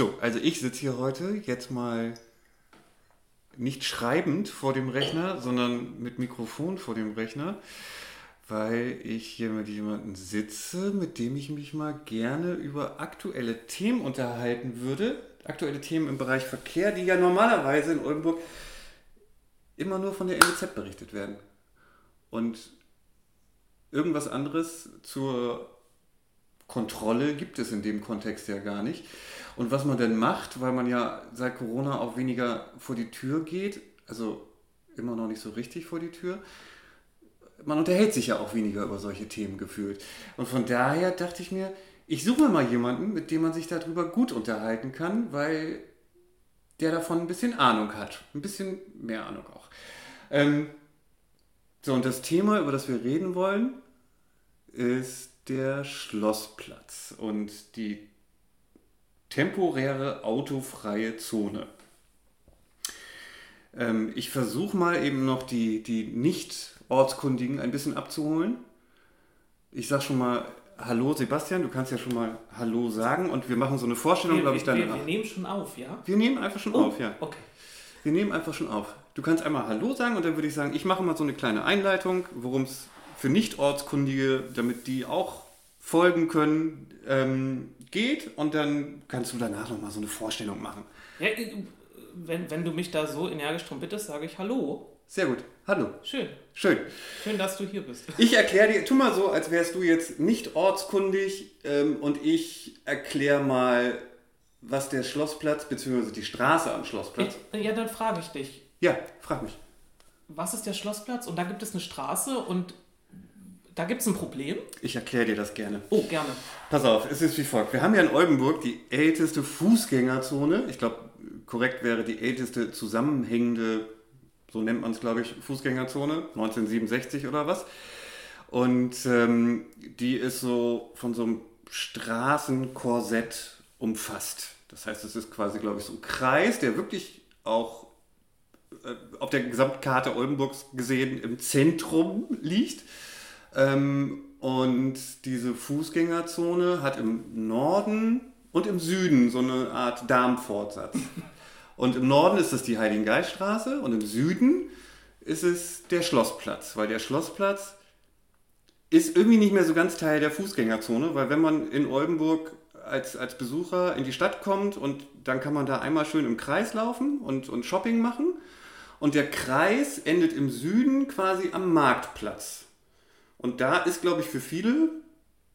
So, also ich sitze hier heute jetzt mal nicht schreibend vor dem Rechner, sondern mit Mikrofon vor dem Rechner, weil ich hier mit jemandem sitze, mit dem ich mich mal gerne über aktuelle Themen unterhalten würde. Aktuelle Themen im Bereich Verkehr, die ja normalerweise in Oldenburg immer nur von der NZ berichtet werden. Und irgendwas anderes zur Kontrolle gibt es in dem Kontext ja gar nicht. Und was man denn macht, weil man ja seit Corona auch weniger vor die Tür geht, also immer noch nicht so richtig vor die Tür, man unterhält sich ja auch weniger über solche Themen gefühlt. Und von daher dachte ich mir, ich suche mal jemanden, mit dem man sich darüber gut unterhalten kann, weil der davon ein bisschen Ahnung hat. Ein bisschen mehr Ahnung auch. Ähm, so, und das Thema, über das wir reden wollen, ist der Schlossplatz und die temporäre autofreie Zone. Ähm, ich versuche mal eben noch die, die Nicht-Ortskundigen ein bisschen abzuholen. Ich sage schon mal Hallo Sebastian, du kannst ja schon mal Hallo sagen und wir machen so eine Vorstellung, glaube ich, dann. Wir, wir, nehmen schon auf, ja? Wir nehmen einfach schon oh, auf, ja. Okay. Wir nehmen einfach schon auf. Du kannst einmal Hallo sagen und dann würde ich sagen, ich mache mal so eine kleine Einleitung, worum es für Nicht-Ortskundige, damit die auch folgen können, ähm, geht und dann kannst du danach nochmal so eine Vorstellung machen. Ja, wenn, wenn du mich da so energisch drum bittest, sage ich Hallo. Sehr gut. Hallo. Schön. Schön. Schön, dass du hier bist. Ich erkläre dir, tu mal so, als wärst du jetzt nicht ortskundig ähm, und ich erkläre mal, was der Schlossplatz bzw. die Straße am Schlossplatz. Ich, ja, dann frage ich dich. Ja, frag mich. Was ist der Schlossplatz? Und da gibt es eine Straße und da gibt es ein Problem. Ich erkläre dir das gerne. Oh, gerne. Pass auf, es ist wie folgt. Wir haben ja in Oldenburg die älteste Fußgängerzone. Ich glaube, korrekt wäre die älteste zusammenhängende, so nennt man es, glaube ich, Fußgängerzone, 1967 oder was. Und ähm, die ist so von so einem Straßenkorsett umfasst. Das heißt, es ist quasi, glaube ich, so ein Kreis, der wirklich auch äh, auf der Gesamtkarte Oldenburgs gesehen im Zentrum liegt. Ähm, und diese Fußgängerzone hat im Norden und im Süden so eine Art Darmfortsatz. Und im Norden ist es die Heiligengeiststraße und im Süden ist es der Schlossplatz, weil der Schlossplatz ist irgendwie nicht mehr so ganz Teil der Fußgängerzone, weil wenn man in Oldenburg als, als Besucher in die Stadt kommt und dann kann man da einmal schön im Kreis laufen und, und Shopping machen und der Kreis endet im Süden quasi am Marktplatz. Und da ist, glaube ich, für viele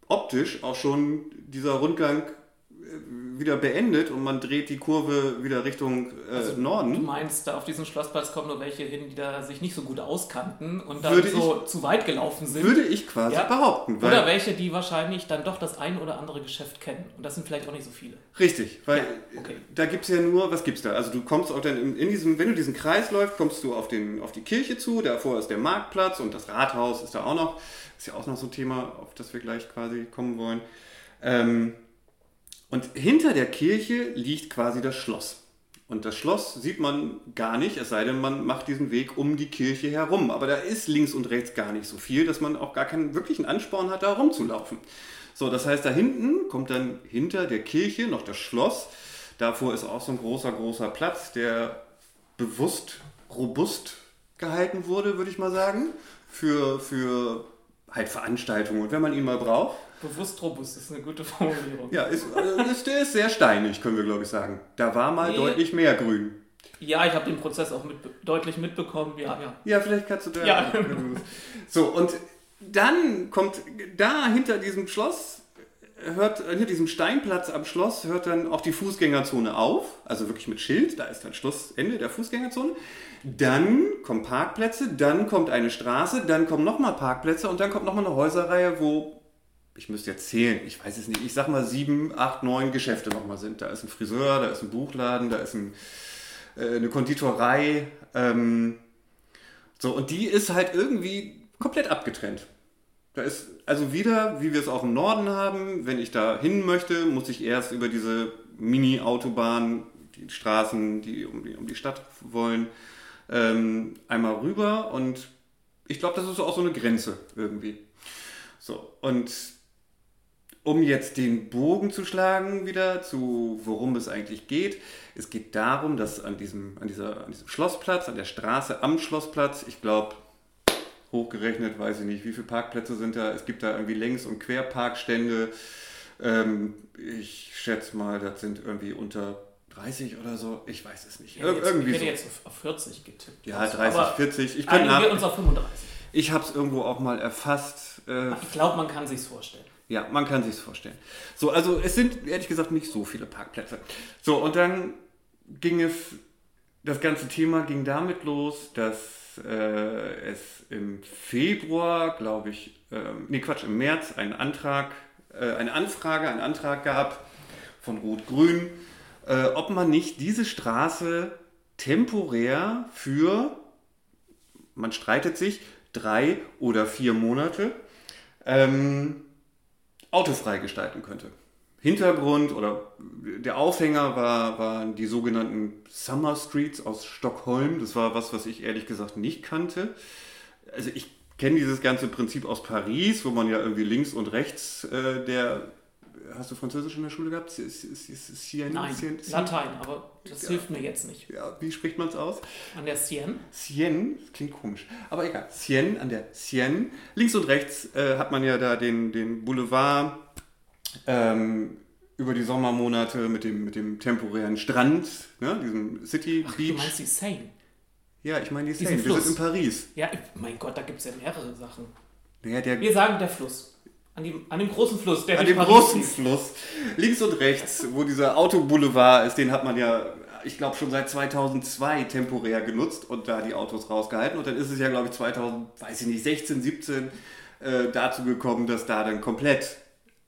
optisch auch schon dieser Rundgang äh, wieder beendet und man dreht die Kurve wieder Richtung äh, also, Norden. Du meinst, da auf diesen Schlossplatz kommen nur welche hin, die da sich nicht so gut auskannten und dann würde so ich, zu weit gelaufen sind. Würde ich quasi ja? behaupten. oder welche, die wahrscheinlich dann doch das ein oder andere Geschäft kennen. Und das sind vielleicht auch nicht so viele. Richtig, weil ja, okay. da gibt es ja nur, was gibt es da? Also du kommst auch dann in, in, diesem, wenn du diesen Kreis läufst, kommst du auf, den, auf die Kirche zu, davor ist der Marktplatz und das Rathaus ist da auch noch. Ist ja auch noch so ein Thema, auf das wir gleich quasi kommen wollen. Ähm, und hinter der Kirche liegt quasi das Schloss. Und das Schloss sieht man gar nicht, es sei denn, man macht diesen Weg um die Kirche herum. Aber da ist links und rechts gar nicht so viel, dass man auch gar keinen wirklichen Ansporn hat, da rumzulaufen. So, das heißt, da hinten kommt dann hinter der Kirche noch das Schloss. Davor ist auch so ein großer, großer Platz, der bewusst robust gehalten wurde, würde ich mal sagen, für, für halt Veranstaltungen. Und wenn man ihn mal braucht, Bewusst robust ist eine gute Formulierung. Ja, ist, ist, der ist sehr steinig, können wir glaube ich sagen. Da war mal nee. deutlich mehr Grün. Ja, ich habe den Prozess auch mit, deutlich mitbekommen. Ja, ja. ja, vielleicht kannst du da. Ja. So, und dann kommt da hinter diesem Schloss, hört, hinter diesem Steinplatz am Schloss, hört dann auch die Fußgängerzone auf. Also wirklich mit Schild, da ist dann Schlussende der Fußgängerzone. Dann kommen Parkplätze, dann kommt eine Straße, dann kommen nochmal Parkplätze und dann kommt nochmal eine Häuserreihe, wo ich müsste jetzt zählen, ich weiß es nicht, ich sag mal sieben, acht, neun Geschäfte nochmal sind. Da ist ein Friseur, da ist ein Buchladen, da ist ein, äh, eine Konditorei. Ähm, so, und die ist halt irgendwie komplett abgetrennt. Da ist also wieder, wie wir es auch im Norden haben, wenn ich da hin möchte, muss ich erst über diese Mini-Autobahn, die Straßen, die um, die um die Stadt wollen, ähm, einmal rüber. Und ich glaube, das ist auch so eine Grenze irgendwie. So, und um jetzt den Bogen zu schlagen wieder zu worum es eigentlich geht. Es geht darum, dass an diesem, an dieser, an diesem Schlossplatz, an der Straße am Schlossplatz, ich glaube, hochgerechnet, weiß ich nicht, wie viele Parkplätze sind da. Es gibt da irgendwie Längs- und Querparkstände. Ähm, ich schätze mal, das sind irgendwie unter 30 oder so. Ich weiß es nicht. Ir irgendwie ich hätte so. jetzt auf 40 getippt. Ja, Also, 30, aber 40. Ich, könnte uns auf 35. ich habe es irgendwo auch mal erfasst. Äh, Ich glaube, man kann sich's vorstellen. Ja, man kann sich's vorstellen. So, also es sind ehrlich gesagt nicht so viele Parkplätze. So, und dann ging es, das ganze Thema ging damit los, dass äh, es im Februar, glaube ich, ähm, nee Quatsch, im März einen Antrag, äh, eine Anfrage, einen Antrag gab von Rot-Grün, äh, ob man nicht diese Straße temporär für, man streitet sich, drei oder vier Monate ähm, autofrei gestalten könnte. Hintergrund oder der Aufhänger war, waren die sogenannten Summer Streets aus Stockholm. Das war was, was ich ehrlich gesagt nicht kannte. Also ich kenne dieses ganze Prinzip aus Paris, wo man ja irgendwie links und rechts äh, der... Hast du Französisch in der Schule gehabt? Sie- sie- sie- sie- Sienne- Nein, Latein, aber das Ja. hilft mir jetzt nicht. Ja, wie spricht man es aus? An der Sienne. Sienne, das klingt komisch, aber egal. Sienne, an der Sienne. Links und rechts äh, hat man ja da den, den Boulevard ähm, über die Sommermonate mit dem, mit dem temporären Strand, ne, diesem City Ach, du Beach. meinst die Seine. ja, ich meine die Seine. Wir Fluss. sind in Paris. Ja, mein Gott, da gibt es ja mehrere Sachen. Ja, Wir sagen der Fluss. An dem, an dem großen Fluss, der an dem Paris großen fließt. Fluss, links und rechts, wo dieser Autoboulevard ist, den hat man ja, ich glaube, schon seit 2002 temporär genutzt und da die Autos rausgehalten. Und dann ist es ja, glaube ich, 2000, weiß ich nicht, 16, 17 äh, dazu gekommen, dass da dann komplett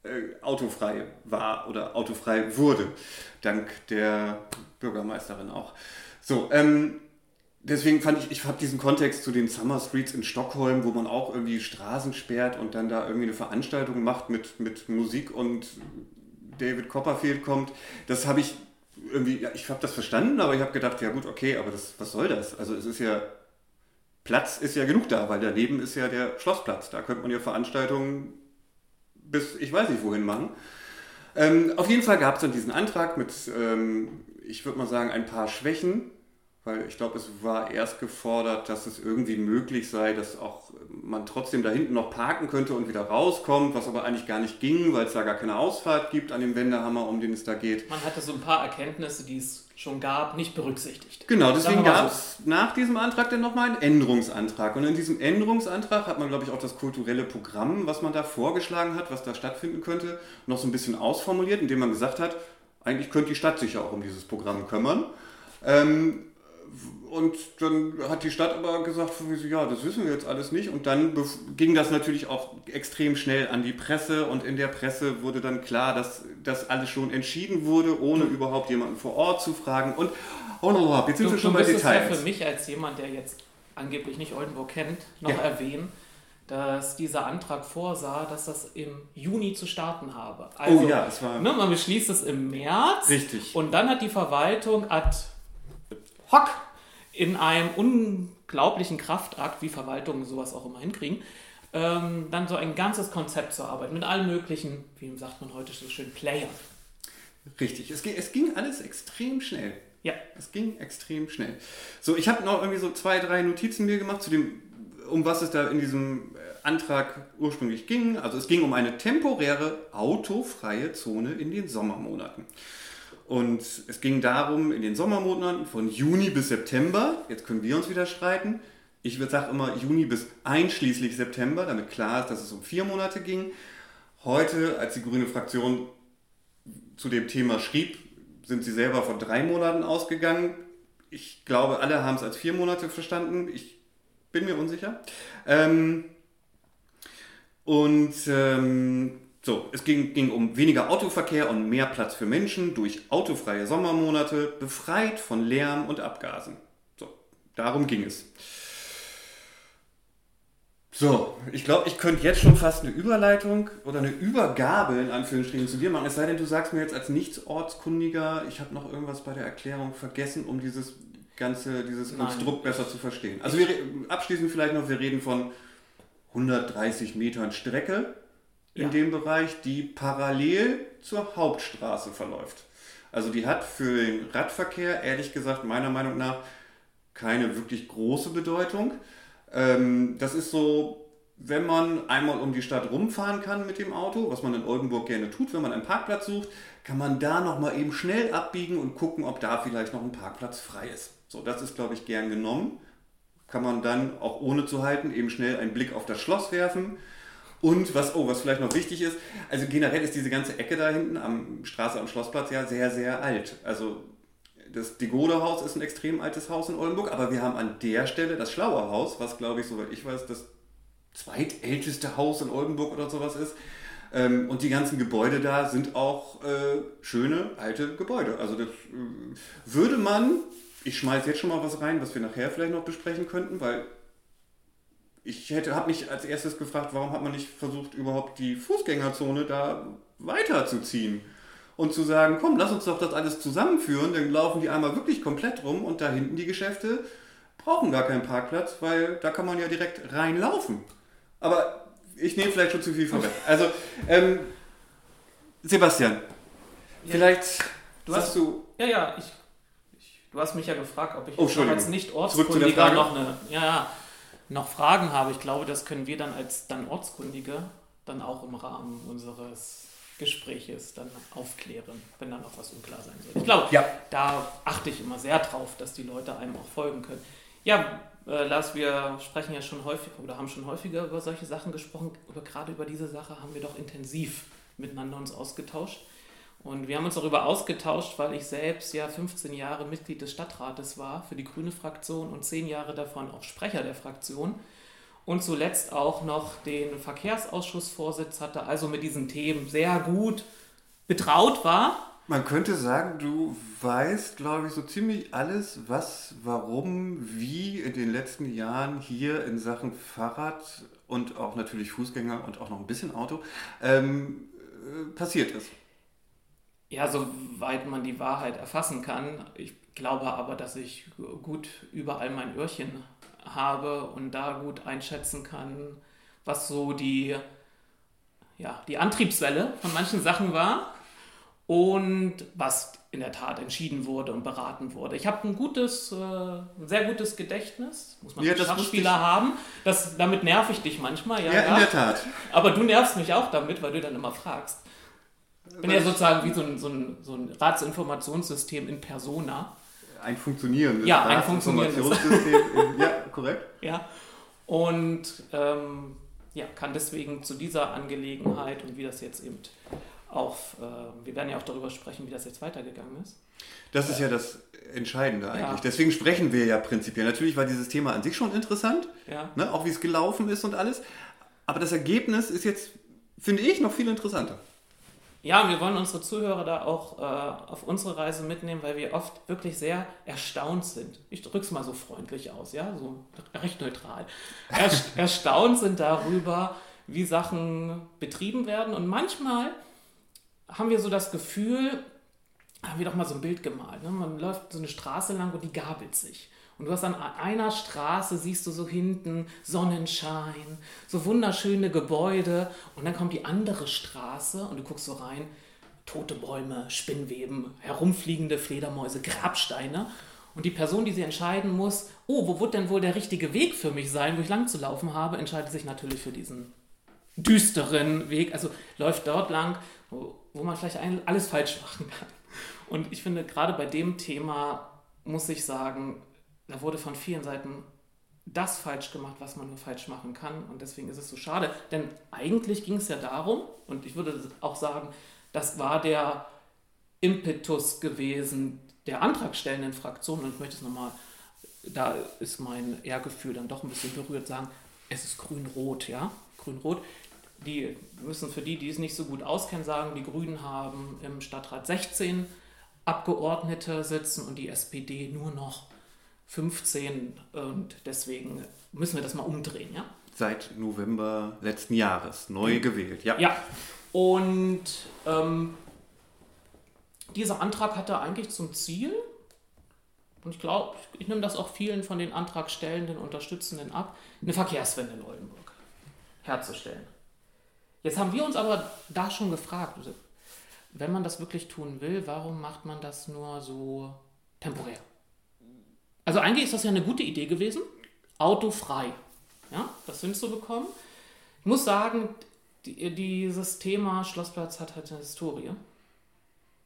äh, autofrei war oder autofrei wurde. Dank der Bürgermeisterin auch. So, ähm, deswegen fand ich, ich habe diesen Kontext zu den Summer Streets in Stockholm, wo man auch irgendwie Straßen sperrt und dann da irgendwie eine Veranstaltung macht mit, mit Musik und David Copperfield kommt. Das habe ich irgendwie, ja, ich habe das verstanden, aber ich habe gedacht, ja gut, okay, aber das, was soll das? Also es ist ja, Platz ist ja genug da, weil daneben ist ja der Schlossplatz. Da könnte man ja Veranstaltungen bis ich weiß nicht wohin machen. Ähm, auf jeden Fall gab es dann diesen Antrag mit, ähm, ich würde mal sagen, ein paar Schwächen, weil ich glaube, es war erst gefordert, dass es irgendwie möglich sei, dass auch man trotzdem da hinten noch parken könnte und wieder rauskommt, was aber eigentlich gar nicht ging, weil es da gar keine Ausfahrt gibt an dem Wendehammer, um den es da geht. Man hatte so ein paar Erkenntnisse, die es schon gab, nicht berücksichtigt. Genau, deswegen gab es nach diesem Antrag dann nochmal einen Änderungsantrag. Und in diesem Änderungsantrag hat man, glaube ich, auch das kulturelle Programm, was man da vorgeschlagen hat, was da stattfinden könnte, noch so ein bisschen ausformuliert, indem man gesagt hat, eigentlich könnte die Stadt sich ja auch um dieses Programm kümmern. Ähm, und dann hat die Stadt aber gesagt, ja, das wissen wir jetzt alles nicht. Und dann ging das natürlich auch extrem schnell an die Presse. Und in der Presse wurde dann klar, dass das alles schon entschieden wurde, ohne überhaupt jemanden vor Ort zu fragen. Und oh, no, no, jetzt sind Du, wir schon du bei müsstest ja Details. für mich als jemand, der jetzt angeblich nicht Oldenburg kennt, noch Ja. erwähnen, dass dieser Antrag vorsah, dass das im Juni zu starten habe. Also, oh ja, es war ne, man beschließt es im März richtig. und dann hat die Verwaltung ad hoc in einem unglaublichen Kraftakt, wie Verwaltungen sowas auch immer hinkriegen, ähm, dann so ein ganzes Konzept zu arbeiten mit allen möglichen, wie sagt man heute so schön, Playern. Richtig. Es ging, es ging alles extrem schnell. Ja, Es ging extrem schnell. So, ich habe noch irgendwie so zwei, drei Notizen mir gemacht zu dem, um was es da in diesem äh, Antrag ursprünglich ging. Also es ging um eine temporäre autofreie Zone in den Sommermonaten. Und es ging darum, in den Sommermonaten von Juni bis September, jetzt können wir uns wieder streiten, ich würde sagen immer Juni bis einschließlich September, damit klar ist, dass es um vier Monate ging. Heute, als die grüne Fraktion zu dem Thema schrieb, sind sie selber von drei Monaten ausgegangen. Ich glaube, alle haben es als vier Monate verstanden. Ich bin mir unsicher. Ähm, und ähm, so, es ging, ging um weniger Autoverkehr und mehr Platz für Menschen durch autofreie Sommermonate, befreit von Lärm und Abgasen. So, darum ging es. So, ich glaube, ich könnte jetzt schon fast eine Überleitung oder eine Übergabe in Anführungsstrichen zu dir machen. Es sei denn, du sagst mir jetzt als Nichtsortskundiger, ich habe noch irgendwas bei der Erklärung vergessen, um dieses ganze, dieses Nein. Konstrukt besser zu verstehen. Also wir abschließend vielleicht noch, wir reden von 130 Metern Strecke in Ja. dem Bereich, die parallel zur Hauptstraße verläuft. Also die hat für den Radverkehr, ehrlich gesagt, meiner Meinung nach keine wirklich große Bedeutung. Ähm, das ist so, wenn man einmal um die Stadt rumfahren kann mit dem Auto, was man in Oldenburg gerne tut, wenn man einen Parkplatz sucht, kann man da nochmal eben schnell abbiegen und gucken, ob da vielleicht noch ein Parkplatz frei ist. So, das ist, glaube ich, gern genommen. Kann man dann auch ohne zu halten eben schnell einen Blick auf das Schloss werfen. Und was, oh, was vielleicht noch wichtig ist, also generell ist diese ganze Ecke da hinten am Straße am Schlossplatz ja sehr, sehr alt. Also das Digode-Haus ist ein extrem altes Haus in Oldenburg, aber wir haben an der Stelle das Schlaue Haus, was glaube ich, soweit ich weiß, das zweitälteste Haus in Oldenburg oder sowas ist. Ähm, und die ganzen Gebäude da sind auch äh, schöne alte Gebäude. Also das äh, würde man, ich schmeiße jetzt schon mal was rein, was wir nachher vielleicht noch besprechen könnten, weil ich hätte, habe mich als erstes gefragt, warum hat man nicht versucht, überhaupt die Fußgängerzone da weiterzuziehen? Und zu sagen, komm, lass uns doch das alles zusammenführen, dann laufen die einmal wirklich komplett rum und da hinten die Geschäfte brauchen gar keinen Parkplatz, weil da kann man ja direkt reinlaufen. Aber ich nehme vielleicht schon zu viel vorweg. Also, ähm, Sebastian, vielleicht Du hast- du, Ja, ja, ich, ich, du hast mich ja gefragt, ob ich Oh, als nicht ortskundiger noch eine, ja, ja, noch Fragen habe. Ich glaube, das können wir dann als dann Ortskundige dann auch im Rahmen unseres Gespräches dann aufklären, wenn da noch was unklar sein soll. Ich glaube, Ja. da achte ich immer sehr drauf, dass die Leute einem auch folgen können. Ja, äh, Lars, wir sprechen ja schon häufig oder haben schon häufiger über solche Sachen gesprochen, aber gerade über diese Sache haben wir doch intensiv miteinander uns ausgetauscht. Und wir haben uns darüber ausgetauscht, weil ich selbst ja 15 Jahre Mitglied des Stadtrates war für die grüne Fraktion und 10 Jahre davon auch Sprecher der Fraktion und zuletzt auch noch den Verkehrsausschussvorsitz hatte, also mit diesen Themen sehr gut betraut war. Man könnte sagen, du weißt, glaube ich, so ziemlich alles, was, warum, wie in den letzten Jahren hier in Sachen Fahrrad und auch natürlich Fußgänger und auch noch ein bisschen Auto ähm, äh, passiert ist. Ja, soweit man die Wahrheit erfassen kann. Ich glaube aber, dass ich gut überall mein Öhrchen habe und da gut einschätzen kann, was so die, ja, die Antriebswelle von manchen Sachen war und was in der Tat entschieden wurde und beraten wurde. Ich habe ein gutes, äh, ein sehr gutes Gedächtnis, muss man Ja, als Schachspieler haben. Das, damit nerv ich dich manchmal, ja, Ja, ja. in der Tat. Aber du nervst mich auch damit, weil du dann immer fragst. Bin ja sozusagen wie so ein, so ein, so ein Ratsinformationssystem in Persona. Ein funktionierendes Ja, ein funktionierendes. Informationssystem. in- ja, korrekt. Ja. Und ähm, ja, kann deswegen zu dieser Angelegenheit und wie das jetzt eben auf, äh, wir werden ja auch darüber sprechen, wie das jetzt weitergegangen ist. Das ist ja das Entscheidende eigentlich. Ja. Deswegen sprechen wir ja prinzipiell. Natürlich war dieses Thema an sich schon interessant, Ja. ne? auch wie es gelaufen ist und alles. Aber das Ergebnis ist jetzt, finde ich, noch viel interessanter. Ja, und wir wollen unsere Zuhörer da auch äh, auf unsere Reise mitnehmen, weil wir oft wirklich sehr erstaunt sind. Ich drücke es mal so freundlich aus, ja, so recht neutral. Erst, erstaunt sind darüber, wie Sachen betrieben werden. Und manchmal haben wir so das Gefühl, haben wir doch mal so ein Bild gemalt. Ne? Man läuft so eine Straße lang und die gabelt sich. Und du hast an einer Straße, siehst du so hinten Sonnenschein, so wunderschöne Gebäude. Und dann kommt die andere Straße und du guckst so rein, tote Bäume, Spinnweben, herumfliegende Fledermäuse, Grabsteine. Und die Person, die sie entscheiden muss, oh, wo wird denn wohl der richtige Weg für mich sein, wo ich lang zu laufen habe, entscheidet sich natürlich für diesen düsteren Weg, also läuft dort lang, wo, man vielleicht alles falsch machen kann. Und ich finde, gerade bei dem Thema muss ich sagen, da wurde von vielen Seiten das falsch gemacht, was man nur falsch machen kann. Und deswegen ist es so schade. Denn eigentlich ging es ja darum, und ich würde auch sagen, das war der Impetus gewesen der antragstellenden Fraktion. Und ich möchte es nochmal, da ist mein Ehrgefühl dann doch ein bisschen berührt, sagen, es ist grün-rot, ja? Grün-rot. Die müssen für die, die es nicht so gut auskennen, sagen, die Grünen haben im Stadtrat 16 Abgeordnete sitzen und die SPD nur noch 15 und deswegen müssen wir das mal umdrehen, ja? Seit November letzten Jahres neu gewählt. Ja. Ja, und ähm, dieser Antrag hatte eigentlich zum Ziel, und ich glaube, ich nehme das auch vielen von den Antragstellenden, Unterstützenden ab, eine Verkehrswende in Oldenburg herzustellen. Jetzt haben wir uns aber da schon gefragt, wenn man das wirklich tun will, warum macht man das nur so temporär? Also eigentlich ist das ja eine gute Idee gewesen, autofrei, ja, das hinzubekommen. Ich muss sagen, die, dieses Thema Schlossplatz hat halt eine Historie.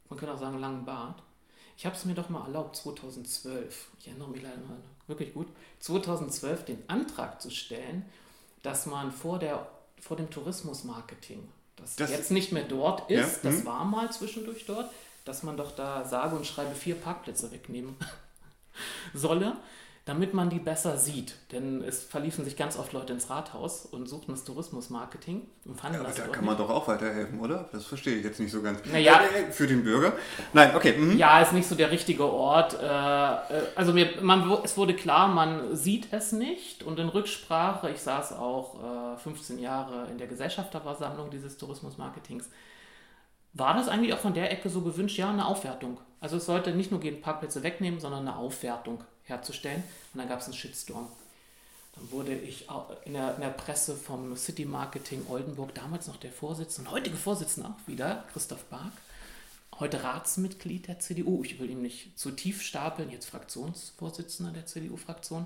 Man könnte auch sagen, langen Bart. Ich habe es mir doch mal erlaubt, 2012, ich erinnere mich leider mal wirklich gut, 2012 den Antrag zu stellen, dass man vor, der, vor dem Tourismusmarketing, das, das jetzt nicht mehr dort ist, ja, das hm. war mal zwischendurch dort, dass man doch da sage und schreibe vier Parkplätze wegnehmen solle damit man die besser sieht. Denn es verliefen sich ganz oft Leute ins Rathaus und suchten das Tourismusmarketing und fanden ja, das. Da kann man doch auch weiterhelfen, oder? Das verstehe ich jetzt nicht so ganz. Naja, äh, äh, für den Bürger? Nein, okay. Mhm. Ja, ist nicht so der richtige Ort. Äh, also mir, man, es wurde klar, man sieht es nicht. Und in Rücksprache, ich saß auch 15 Jahre in der Gesellschafterversammlung dieses Tourismusmarketings, war das eigentlich auch von der Ecke so gewünscht? Ja, eine Aufwertung. Also es sollte nicht nur gehen Parkplätze wegnehmen, sondern eine Aufwertung herzustellen. Und dann gab es einen Shitstorm. Dann wurde ich in der, in der, Presse vom City Marketing Oldenburg, damals noch der Vorsitzende, heutige Vorsitzende auch wieder, Christoph Bark, heute Ratsmitglied der CDU, ich will ihn nicht zu tief stapeln, jetzt Fraktionsvorsitzender der CDU-Fraktion,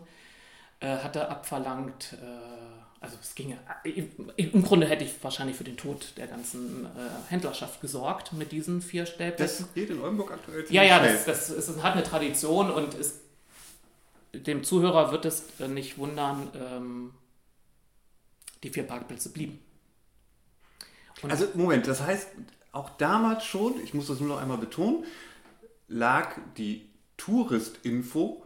äh, hat er abverlangt, äh, also es ginge, äh, im Grunde hätte ich wahrscheinlich für den Tod der ganzen äh, Händlerschaft gesorgt mit diesen vier Stellplätzen. Das geht in Oldenburg aktuell Ja, ja, das, das, ist, hat eine Tradition und ist dem Zuhörer wird es äh, nicht wundern, ähm, die vier Parkplätze blieben. Und also Moment, das heißt, auch damals schon, ich muss das nur noch einmal betonen, lag die Touristinfo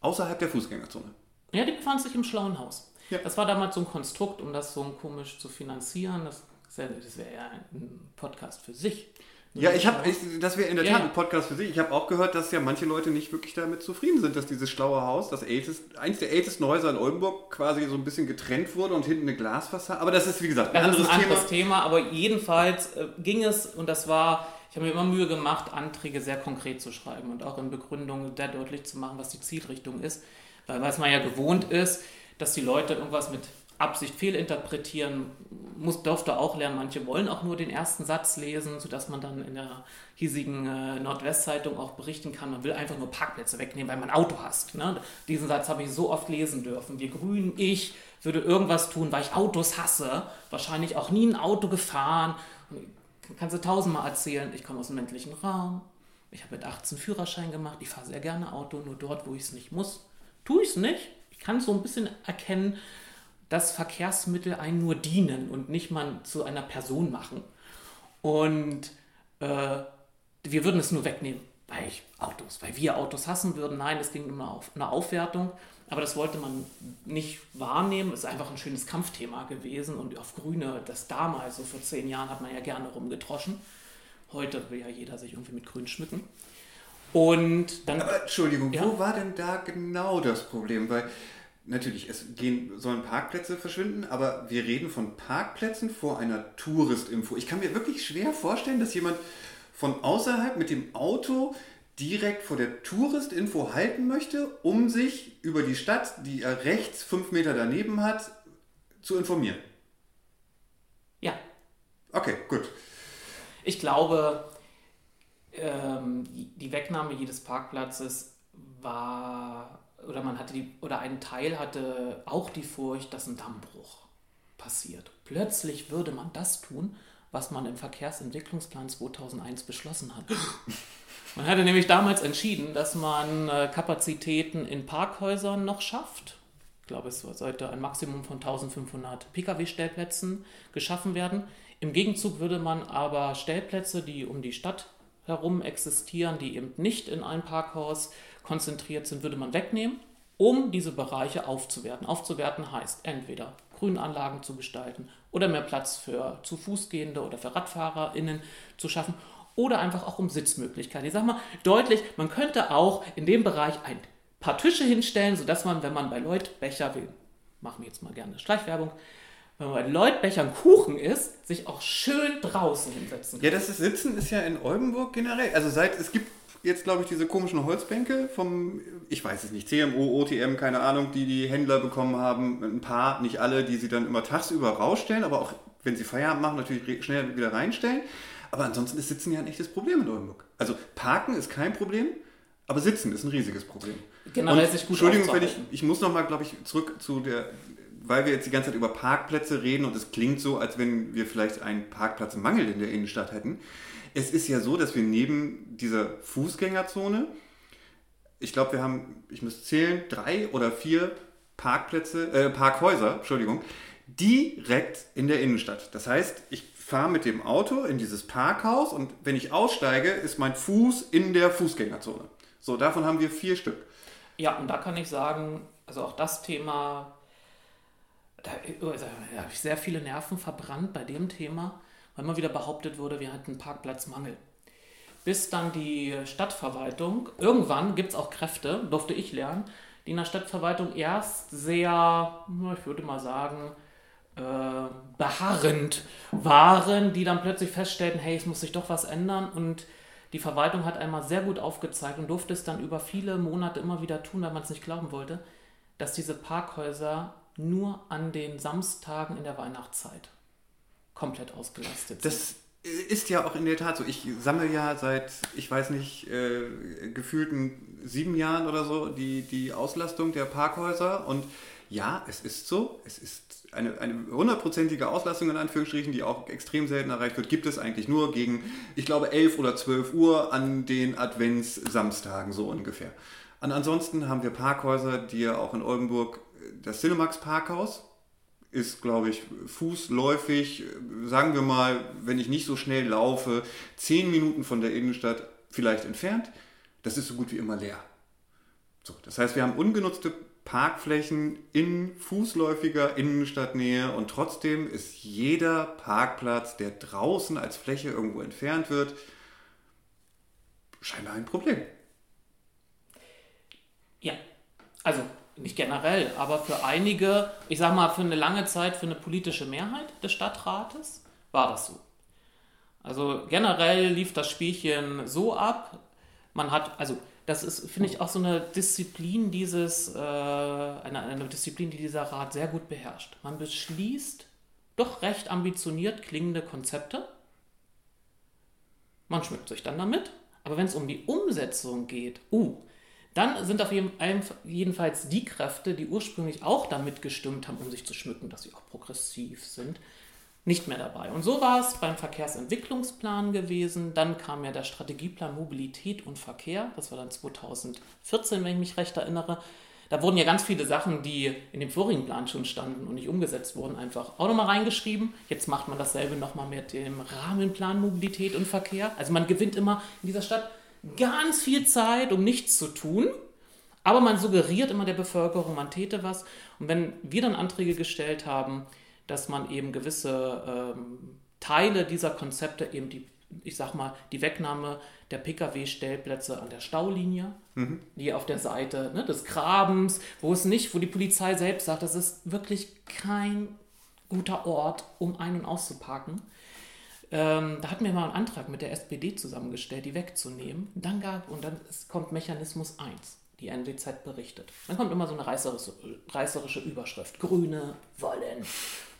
außerhalb der Fußgängerzone. Ja, die befand sich im Schlauen Haus. Ja. Das war damals so ein Konstrukt, um das so komisch zu finanzieren. Das, das wäre ja ein Podcast für sich. Ja, ich habe, das wäre in der Tat ja. ein Podcast für sich. Ich habe auch gehört, dass ja manche Leute nicht wirklich damit zufrieden sind, dass dieses schlaue Haus, das ältest, eins der ältesten Häuser in Oldenburg, quasi so ein bisschen getrennt wurde und hinten eine Glasfassade. Aber das ist, wie gesagt, ein, anderes, ein anderes Thema. Thema. Aber jedenfalls äh, ging es, und das war, ich habe mir immer Mühe gemacht, Anträge sehr konkret zu schreiben und auch in Begründungen sehr deutlich zu machen, was die Zielrichtung ist. Weil was man ja gewohnt ist, dass die Leute irgendwas mit Absicht fehlinterpretieren, muss, durfte auch lernen. Manche wollen auch nur den ersten Satz lesen, sodass man dann in der hiesigen äh, Nordwestzeitung auch berichten kann, man will einfach nur Parkplätze wegnehmen, weil man Auto hast. Ne? Diesen Satz habe ich so oft lesen dürfen. Wir Grünen, ich würde irgendwas tun, weil ich Autos hasse. Wahrscheinlich auch nie ein Auto gefahren. Kannst du tausendmal erzählen, ich komme aus dem ländlichen Raum. Ich habe mit 18 Führerschein gemacht. Ich fahre sehr gerne Auto, nur dort, wo ich es nicht muss. Tue ich es nicht. Ich kann so ein bisschen erkennen, dass Verkehrsmittel einen nur dienen und nicht man zu einer Person machen. Und äh, wir würden es nur wegnehmen, weil ich Autos, weil wir Autos hassen würden. Nein, es ging eine, Auf, eine Aufwertung. Aber das wollte man nicht wahrnehmen. Es ist einfach ein schönes Kampfthema gewesen. Und auf Grüne, das damals, so vor zehn Jahren, hat man ja gerne rumgetroschen. Heute will ja jeder sich irgendwie mit Grün schmücken. Und dann. Aber Entschuldigung, ja? wo war denn da genau das Problem? Weil natürlich, es gehen, sollen Parkplätze verschwinden, aber wir reden von Parkplätzen vor einer Touristinfo. Ich kann mir wirklich schwer vorstellen, dass jemand von außerhalb mit dem Auto direkt vor der Touristinfo halten möchte, um sich über die Stadt, die er rechts fünf Meter daneben hat, zu informieren. Ja. Okay, gut. Ich glaube, ähm, die Wegnahme jedes Parkplatzes war oder man hatte die, oder ein Teil hatte auch die Furcht, dass ein Dammbruch passiert. Plötzlich würde man das tun, was man im Verkehrsentwicklungsplan 2001 beschlossen hat. Man hatte nämlich damals entschieden, dass man äh, Kapazitäten in Parkhäusern noch schafft. Ich glaube, es sollte ein Maximum von 1500 Pkw-Stellplätzen geschaffen werden. Im Gegenzug würde man aber Stellplätze, die um die Stadt herum existieren, die eben nicht in ein Parkhaus konzentriert sind, würde man wegnehmen, um diese Bereiche aufzuwerten. Aufzuwerten heißt entweder Grünanlagen zu gestalten oder mehr Platz für zu Fußgehende oder für RadfahrerInnen zu schaffen oder einfach auch um Sitzmöglichkeiten. Ich sage mal deutlich, man könnte auch in dem Bereich ein paar Tische hinstellen, sodass man, wenn man bei Lloyd Becher will, machen wir jetzt mal gerne Schleichwerbung, wenn man bei Lloyd Bechern Kuchen isst, sich auch schön draußen hinsetzen kann. Ja, das ist Sitzen ist ja in Oldenburg generell, also seit es gibt jetzt, glaube ich, diese komischen Holzbänke vom, ich weiß es nicht, CMO, OTM, keine Ahnung, die die Händler bekommen haben. Ein paar, nicht alle, die sie dann immer tagsüber rausstellen, aber auch wenn sie Feierabend machen, natürlich schnell wieder reinstellen. Aber ansonsten ist Sitzen ja ein echtes Problem in Oldenburg. Also Parken ist kein Problem, aber Sitzen ist ein riesiges Problem. Generell sich gut Entschuldigung, wenn ich, ich muss nochmal, glaube ich, zurück zu der, weil wir jetzt die ganze Zeit über Parkplätze reden und es klingt so, als wenn wir vielleicht einen Parkplatzmangel in der Innenstadt hätten. Es ist ja so, dass wir neben dieser Fußgängerzone, ich glaube, wir haben, ich muss zählen, drei oder vier Parkplätze, äh, Parkhäuser, Entschuldigung, direkt in der Innenstadt. Das heißt, ich fahre mit dem Auto in dieses Parkhaus und wenn ich aussteige, ist mein Fuß in der Fußgängerzone. So, davon haben wir vier Stück. Ja, und da kann ich sagen, also auch das Thema, da, also, da habe ich sehr viele Nerven verbrannt bei dem Thema, weil immer wieder behauptet wurde, wir hätten Parkplatzmangel. Bis dann die Stadtverwaltung, irgendwann gibt es auch Kräfte, durfte ich lernen, die in der Stadtverwaltung erst sehr, ich würde mal sagen, äh, beharrend waren, die dann plötzlich feststellten, hey, es muss sich doch was ändern und die Verwaltung hat einmal sehr gut aufgezeigt und durfte es dann über viele Monate immer wieder tun, weil man es nicht glauben wollte, dass diese Parkhäuser nur an den Samstagen in der Weihnachtszeit komplett ausgelastet das sind. Ist ja auch in der Tat so. Ich sammle ja seit, ich weiß nicht, äh, gefühlten sieben Jahren oder so die, die Auslastung der Parkhäuser und ja, es ist so. Es ist eine, eine hundertprozentige Auslastung in Anführungsstrichen, die auch extrem selten erreicht wird, gibt es eigentlich nur gegen, ich glaube, 11 oder 12 Uhr an den Adventssamstagen so ungefähr. Und ansonsten haben wir Parkhäuser, die ja auch in Oldenburg, das Cinemax Parkhaus ist, glaube ich, fußläufig, sagen wir mal, wenn ich nicht so schnell laufe, 10 Minuten von der Innenstadt vielleicht entfernt. Das ist so gut wie immer leer. So, das heißt, wir haben ungenutzte Parkflächen in fußläufiger Innenstadtnähe und trotzdem ist jeder Parkplatz, der draußen als Fläche irgendwo entfernt wird, scheinbar ein Problem. Ja, also nicht generell, aber für einige, ich sag mal, für eine lange Zeit, für eine politische Mehrheit des Stadtrates war das so. Also generell lief das Spielchen so ab, man hat, also das ist, finde ich, auch so eine Disziplin dieses, äh, eine, eine Disziplin, die dieser Rat sehr gut beherrscht. Man beschließt doch recht ambitioniert klingende Konzepte. Man schmückt sich dann damit. Aber wenn es um die Umsetzung geht, uh, dann sind auf jeden, jedenfalls die Kräfte, die ursprünglich auch damit gestimmt haben, um sich zu schmücken, dass sie auch progressiv sind, nicht mehr dabei. Und so war es beim Verkehrsentwicklungsplan gewesen. Dann kam ja der Strategieplan Mobilität und Verkehr. Das war dann 2014, wenn ich mich recht erinnere. Da wurden ja ganz viele Sachen, die in dem vorigen Plan schon standen und nicht umgesetzt wurden, einfach auch nochmal reingeschrieben. Jetzt macht man dasselbe nochmal mit dem Rahmenplan Mobilität und Verkehr. Also man gewinnt immer in dieser Stadt ganz viel Zeit, um nichts zu tun. Aber man suggeriert immer der Bevölkerung, man täte was. Und wenn wir dann Anträge gestellt haben, dass man eben gewisse ähm, Teile dieser Konzepte, eben die, ich sag mal, die Wegnahme der Pkw-Stellplätze an der Staulinie, mhm. die auf der Seite ne, des Grabens, wo es nicht, wo die Polizei selbst sagt, das ist wirklich kein guter Ort, um ein- und auszuparken. Ähm, da hatten wir mal einen Antrag mit der SPD zusammengestellt, die wegzunehmen. Dann gab, und dann kommt Mechanismus 1 die NWZ berichtet. Dann kommt immer so eine reißerische, reißerische Überschrift. Grüne wollen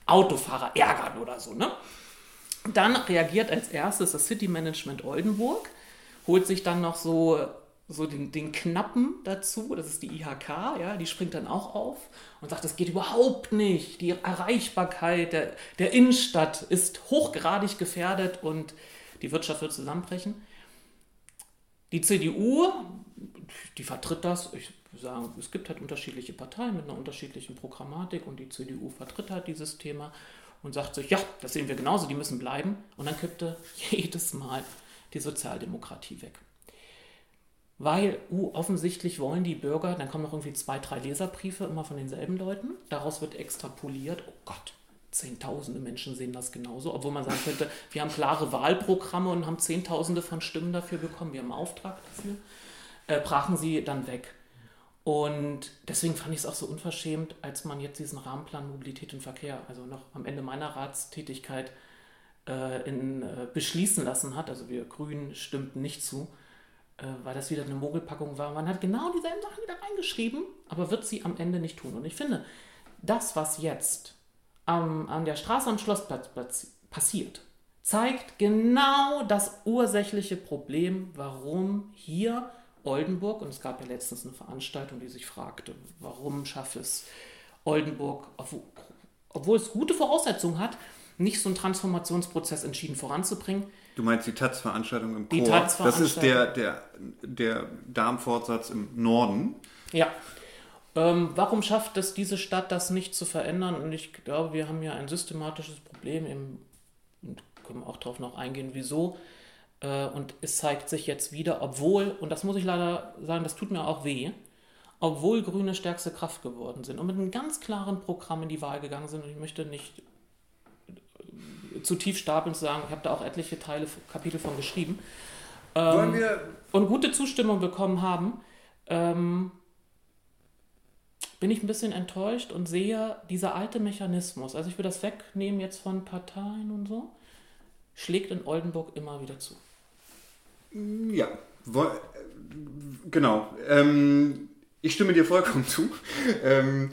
Autofahrer ärgern oder so. Ne? Dann reagiert als erstes das City Management Oldenburg, holt sich dann noch so, so den, den Knappen dazu, das ist die IHK, ja, die springt dann auch auf und sagt, das geht überhaupt nicht. Die Erreichbarkeit der, der Innenstadt ist hochgradig gefährdet und die Wirtschaft wird zusammenbrechen. Die CDU, die vertritt das, ich sagen, es gibt halt unterschiedliche Parteien mit einer unterschiedlichen Programmatik und die CDU vertritt halt dieses Thema und sagt sich, ja, das sehen wir genauso, die müssen bleiben. Und dann kippte jedes Mal die Sozialdemokratie weg. Weil uh, offensichtlich wollen die Bürger, dann kommen noch irgendwie zwei, drei Leserbriefe immer von denselben Leuten. Daraus wird extrapoliert, oh Gott, Zehntausende Menschen sehen das genauso, obwohl man sagen könnte, wir haben klare Wahlprogramme und haben Zehntausende von Stimmen dafür bekommen, wir haben einen Auftrag dafür, äh, brachen sie dann weg. Und deswegen fand ich es auch so unverschämt, als man jetzt diesen Rahmenplan Mobilität und Verkehr, also noch am Ende meiner Ratstätigkeit, äh, in, äh, beschließen lassen hat. Also wir Grünen stimmten nicht zu, weil das wieder eine Mogelpackung war. Man hat genau dieselben Sachen wieder reingeschrieben, aber wird sie am Ende nicht tun. Und ich finde, das, was jetzt am, an der Straße am Schlossplatz passiert, zeigt genau das ursächliche Problem, warum hier Oldenburg, und es gab ja letztens eine Veranstaltung, die sich fragte, warum schafft es Oldenburg, obwohl es gute Voraussetzungen hat, nicht so einen Transformationsprozess entschieden voranzubringen. Du meinst die Taz-Veranstaltung im Chor? Die Taz das ist der, der, der Darmfortsatz im Norden. Ja. Ähm, warum schafft es diese Stadt, das nicht zu verändern? Und ich glaube, wir haben ja ein systematisches Problem, im, und können auch darauf noch eingehen, wieso. Äh, und es zeigt sich jetzt wieder, obwohl, und das muss ich leider sagen, das tut mir auch weh, obwohl Grüne stärkste Kraft geworden sind und mit einem ganz klaren Programm in die Wahl gegangen sind. Und ich möchte nicht zu tief stapeln zu sagen, ich habe da auch etliche Teile, Kapitel von geschrieben. Ähm, und gute Zustimmung bekommen haben, ähm, bin ich ein bisschen enttäuscht und sehe dieser alte Mechanismus, also ich will das wegnehmen jetzt von Parteien und so, schlägt in Oldenburg immer wieder zu. Ja, genau. Ähm, ich stimme dir vollkommen zu. Ähm,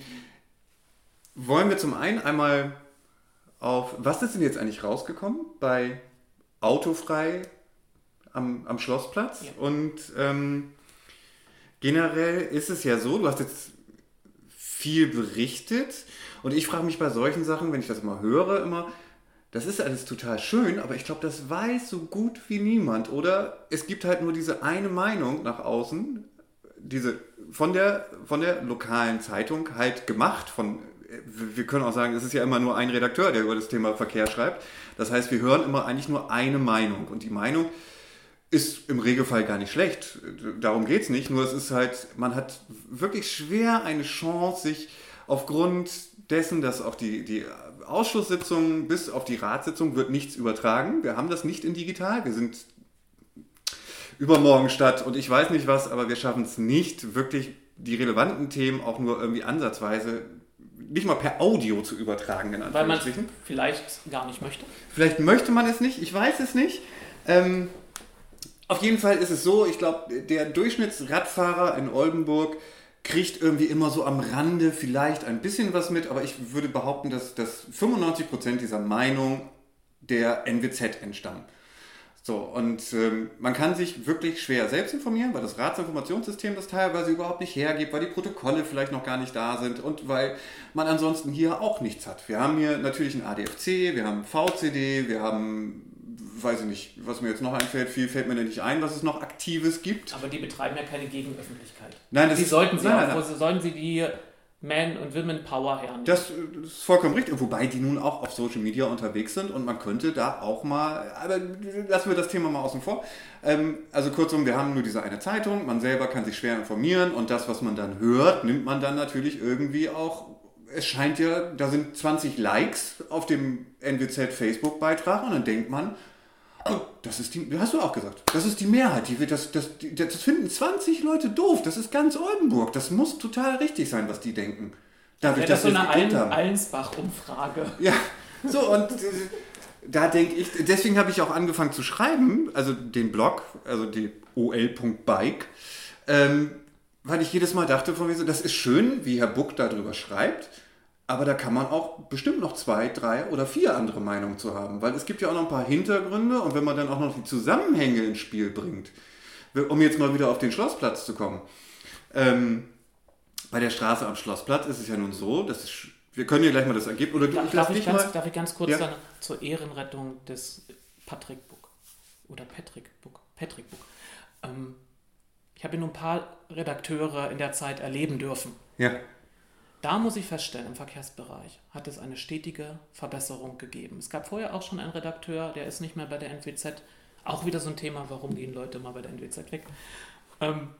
wollen wir zum einen einmal auf, was ist denn jetzt eigentlich rausgekommen bei Autofrei am, am Schlossplatz? Ja. Und ähm, generell ist es ja so, du hast jetzt viel berichtet und ich frage mich bei solchen Sachen, wenn ich das immer höre, immer, das ist alles total schön, aber ich glaube, das weiß so gut wie niemand. Oder es gibt halt nur diese eine Meinung nach außen, diese von der, von der lokalen Zeitung halt gemacht, von wir können auch sagen, es ist ja immer nur ein Redakteur, der über das Thema Verkehr schreibt. Das heißt, wir hören immer eigentlich nur eine Meinung. Und die Meinung ist im Regelfall gar nicht schlecht. Darum geht es nicht. Nur es ist halt, man hat wirklich schwer eine Chance, sich aufgrund dessen, dass auch die, die Ausschusssitzung bis auf die Ratssitzung wird nichts übertragen. Wir haben das nicht in digital. Wir sind übermorgen statt und ich weiß nicht was, aber wir schaffen es nicht, wirklich die relevanten Themen auch nur irgendwie ansatzweise nicht mal per Audio zu übertragen. In Weil man es vielleicht gar nicht möchte. Vielleicht möchte man es nicht, ich weiß es nicht. Ähm, auf jeden Fall ist es so, ich glaube, der Durchschnittsradfahrer in Oldenburg kriegt irgendwie immer so am Rande vielleicht ein bisschen was mit, aber ich würde behaupten, dass, dass 95% dieser Meinung der NWZ entstammen. So, und ähm, man kann sich wirklich schwer selbst informieren, weil das Ratsinformationssystem das teilweise überhaupt nicht hergibt, weil die Protokolle vielleicht noch gar nicht da sind und weil man ansonsten hier auch nichts hat. Wir haben hier natürlich ein ADFC, wir haben VCD, wir haben, weiß ich nicht, was mir jetzt noch einfällt, viel fällt mir nicht ein, was es noch Aktives gibt. Aber die betreiben ja keine Gegenöffentlichkeit. Nein, das die ist, sollten sie nein, auch, nein, nein. sollten sie die man- und Women-Power hernehmen. Das, das, ist vollkommen richtig. Wobei die nun auch auf Social Media unterwegs sind und man könnte da auch mal, aber lassen wir das Thema mal außen vor. Ähm, also kurzum, wir haben nur diese eine Zeitung, man selber kann sich schwer informieren und das, was man dann hört, nimmt man dann natürlich irgendwie auch es scheint ja, da sind 20 Likes auf dem NWZ Facebook-Beitrag und dann denkt man, das ist die, hast du auch gesagt, das ist die Mehrheit, die das, das, das finden 20 Leute doof, das ist ganz Oldenburg, das muss total richtig sein, was die denken. Dadurch, ja, das ist so eine Allen, Allensbach-Umfrage. Ja, so und äh, da denke ich, deswegen habe ich auch angefangen zu schreiben, also den Blog, also die ol.bike, ähm, weil ich jedes Mal dachte von mir so, das ist schön, wie Herr Buck darüber schreibt, aber da kann man auch bestimmt noch zwei, drei oder vier andere Meinungen zu haben, weil es gibt ja auch noch ein paar Hintergründe und wenn man dann auch noch die Zusammenhänge ins Spiel bringt, um jetzt mal wieder auf den Schlossplatz zu kommen. Ähm, bei der Straße am Schlossplatz ist es ja nun so, dass es, wir können ja gleich mal das Ergebnis, oder du, darf, ich ganz, mal, darf ich ganz kurz ja? zur Ehrenrettung des Patrick Buck oder Patrick Buck, Patrick Buck. Ähm, ich habe nur ein paar Redakteure in der Zeit erleben dürfen. Ja. Da muss ich feststellen, im Verkehrsbereich hat es eine stetige Verbesserung gegeben. Es gab vorher auch schon einen Redakteur, der ist nicht mehr bei der NWZ. Auch wieder so ein Thema, warum gehen Leute mal bei der NWZ weg? Ähm,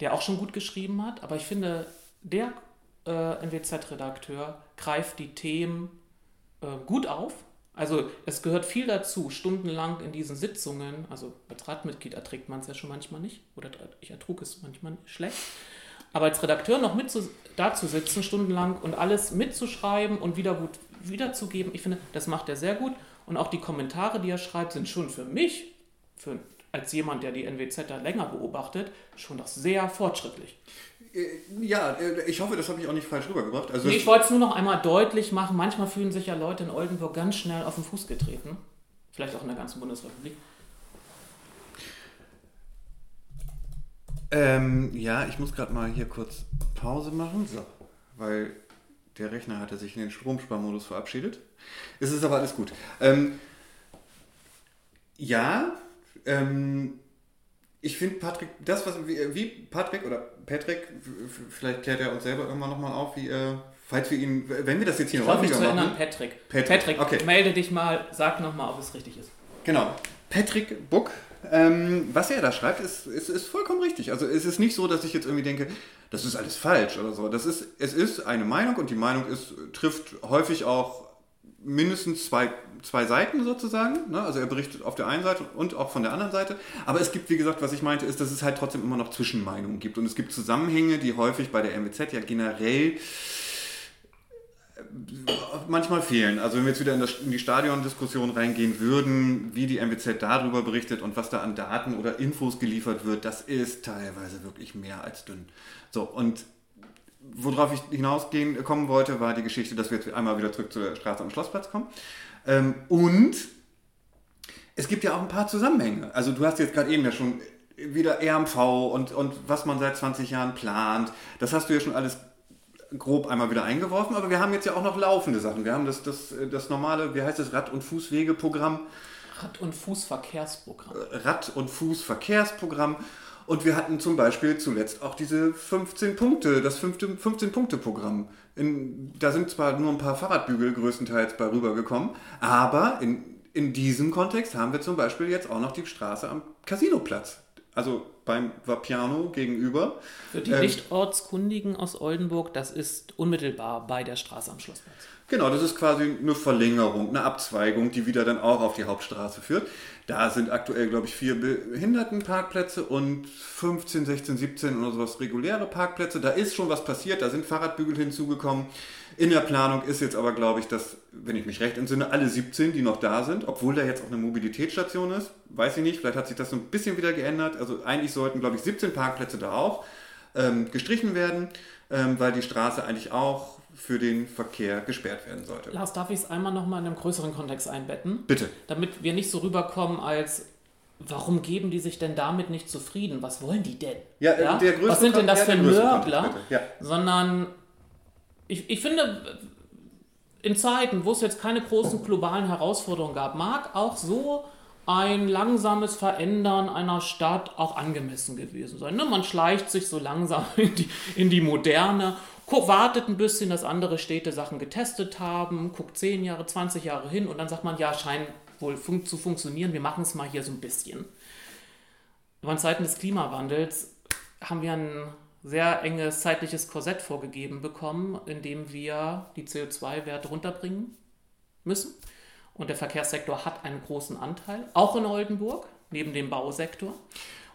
der auch schon gut geschrieben hat, aber ich finde, der äh, NWZ-Redakteur greift die Themen äh, gut auf. Also es gehört viel dazu, stundenlang in diesen Sitzungen, also als Radmitglied erträgt man es ja schon manchmal nicht, oder ich ertrug es manchmal schlecht, aber als Redakteur noch mit zu, da zu sitzen, stundenlang und alles mitzuschreiben und wieder gut wiederzugeben, ich finde, das macht er sehr gut. Und auch die Kommentare, die er schreibt, sind schon für mich, für als jemand, der die NWZ da länger beobachtet, schon doch sehr fortschrittlich. Äh, Ja, äh, ich hoffe, das habe ich auch nicht falsch rübergebracht. Also Nee, ich wollte es nur noch einmal deutlich machen. Manchmal fühlen sich ja Leute in Oldenburg ganz schnell auf den Fuß getreten. Vielleicht auch in der ganzen Bundesrepublik. Ähm, ja, ich muss gerade mal hier kurz Pause machen, so, weil der Rechner hatte sich in den Stromsparmodus verabschiedet. Es ist aber alles gut. Ähm, ja, ähm, ich finde Patrick, das was wie, wie Patrick oder Patrick, vielleicht klärt er uns selber irgendwann nochmal auf, wie äh, falls wir ihn, wenn wir das jetzt hier Ich häufiger zu erinnern, machen. Patrick. Patrick, okay. melde dich mal, sag nochmal, ob es richtig ist. Genau. Patrick Buck, ähm, was er da schreibt, ist, ist, ist vollkommen richtig. Also es ist nicht so, dass ich jetzt irgendwie denke, das ist alles falsch oder so. Das ist, es ist eine Meinung und die Meinung ist, trifft häufig auch mindestens zwei, zwei Seiten sozusagen. Ne? Also er berichtet auf der einen Seite und auch von der anderen Seite. Aber es gibt, wie gesagt, was ich meinte, ist, dass es halt trotzdem immer noch Zwischenmeinungen gibt. Und es gibt Zusammenhänge, die häufig bei der MWZ ja generell manchmal fehlen. Also wenn wir jetzt wieder in, das, in die Stadiondiskussion reingehen würden, wie die MWZ darüber berichtet und was da an Daten oder Infos geliefert wird, das ist teilweise wirklich mehr als dünn. So, und worauf ich hinausgehen kommen wollte, war die Geschichte, dass wir jetzt einmal wieder zurück zur Straße am Schlossplatz kommen. Ähm, und es gibt ja auch ein paar Zusammenhänge. Also du hast jetzt gerade eben ja schon wieder RMV und, und was man seit 20 Jahren plant. Das hast du ja schon alles grob einmal wieder eingeworfen, aber wir haben jetzt ja auch noch laufende Sachen. Wir haben das, das, das normale, wie heißt das, Rad- und Fußwegeprogramm, Rad- und Fußverkehrsprogramm. Rad- und Fußverkehrsprogramm und wir hatten zum Beispiel zuletzt auch diese 15 Punkte, das 15-Punkte-Programm. In- Da sind zwar nur ein paar Fahrradbügel größtenteils bei rübergekommen, aber in, in diesem Kontext haben wir zum Beispiel jetzt auch noch die Straße am Casinoplatz. Also beim Vapiano gegenüber. Für die Ähm, Nicht-Ortskundigen aus Oldenburg, das ist unmittelbar bei der Straße am Schlossplatz. Genau, das ist quasi eine Verlängerung, eine Abzweigung, die wieder dann auch auf die Hauptstraße führt. Da sind aktuell, glaube ich, vier Behindertenparkplätze und 15, 16, 17 oder sowas reguläre Parkplätze. Da ist schon was passiert, da sind Fahrradbügel hinzugekommen. In der Planung ist jetzt aber, glaube ich, dass, wenn ich mich recht entsinne, alle 17, die noch da sind, obwohl da jetzt auch eine Mobilitätsstation ist, weiß ich nicht, vielleicht hat sich das so ein bisschen wieder geändert. Also eigentlich sollten, glaube ich, 17 Parkplätze da auch ähm, gestrichen werden, ähm, weil die Straße eigentlich auch für den Verkehr gesperrt werden sollte. Lars, darf ich es einmal nochmal in einem größeren Kontext einbetten? Bitte. Damit wir nicht so rüberkommen als, warum geben die sich denn damit nicht zufrieden? Was wollen die denn? Ja, äh, der größte Was sind denn das für ja, Nörgler? Ja. Sondern ich, ich finde, in Zeiten, wo es jetzt keine großen globalen Herausforderungen gab, mag auch so ein langsames Verändern einer Stadt auch angemessen gewesen sein. Ne? Man schleicht sich so langsam in die, in die Moderne, wartet ein bisschen, dass andere Städte Sachen getestet haben, guckt 10 Jahre, 20 Jahre hin und dann sagt man, ja, scheint wohl fun zu funktionieren, wir machen es mal hier so ein bisschen. Aber in Zeiten des Klimawandels haben wir ein sehr enges zeitliches Korsett vorgegeben bekommen, in dem wir die CO2-Werte runterbringen müssen. Und der Verkehrssektor hat einen großen Anteil, auch in Oldenburg, neben dem Bausektor.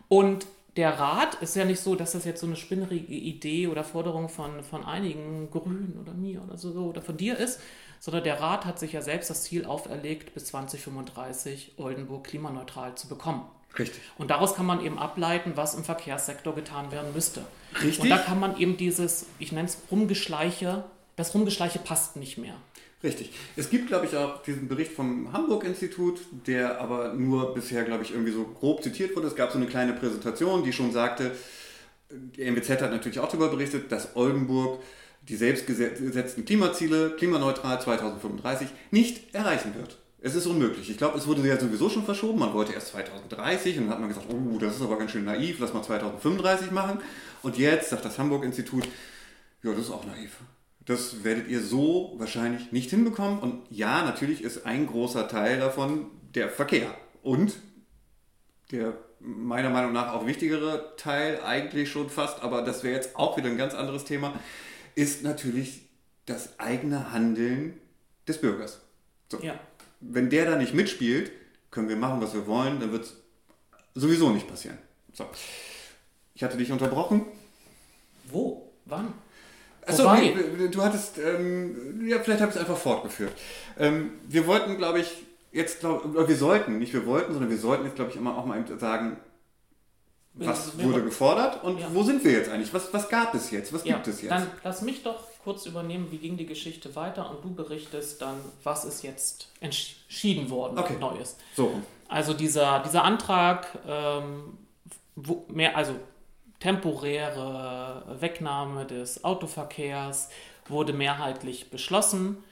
Und der Rat ist ja nicht so, dass das jetzt so eine spinnerige Idee oder Forderung von, von einigen Grünen oder mir oder so oder von dir ist, sondern der Rat hat sich ja selbst das Ziel auferlegt, bis 2035 Oldenburg klimaneutral zu bekommen. Richtig. Und daraus kann man eben ableiten, was im Verkehrssektor getan werden müsste. Richtig. Und da kann man eben dieses, ich nenne es Rumgeschleiche, das Rumgeschleiche passt nicht mehr. Richtig. Es gibt, glaube ich, auch diesen Bericht vom Hamburg-Institut, der aber nur bisher, glaube ich, irgendwie so grob zitiert wurde. Es gab so eine kleine Präsentation, die schon sagte, die MWZ hat natürlich auch darüber berichtet, dass Oldenburg die selbst gesetzten Klimaziele, klimaneutral 2035, nicht erreichen wird. Es ist unmöglich. Ich glaube, es wurde ja sowieso schon verschoben. Man wollte erst 2030 und dann hat man gesagt, oh, das ist aber ganz schön naiv, lass mal 2035 machen. Und jetzt sagt das Hamburg-Institut, ja, das ist auch naiv. Das werdet ihr so wahrscheinlich nicht hinbekommen. Und ja, natürlich ist ein großer Teil davon der Verkehr. Und der meiner Meinung nach auch wichtigere Teil, eigentlich schon fast, aber das wäre jetzt auch wieder ein ganz anderes Thema, ist natürlich das eigene Handeln des Bürgers. So. Ja. Wenn der da nicht mitspielt, können wir machen, was wir wollen, dann wird es sowieso nicht passieren. So. Ich hatte dich unterbrochen. Wo? Wann? Achso, Wobei- nee, du hattest, ähm, ja, vielleicht habe ich es einfach fortgeführt. Ähm, wir wollten, glaube ich, jetzt, glaube wir sollten, nicht wir wollten, sondern wir sollten jetzt, glaube ich, immer auch mal sagen, was wurde gefordert und ja. wo sind wir jetzt eigentlich? Was, was gab es jetzt? Was ja, gibt es jetzt? Dann lass mich doch kurz übernehmen, wie ging die Geschichte weiter und du berichtest dann, was ist jetzt entschieden worden, okay. Neues. So. Also dieser, dieser Antrag, ähm, mehr, also temporäre Wegnahme des Autoverkehrs wurde mehrheitlich beschlossen.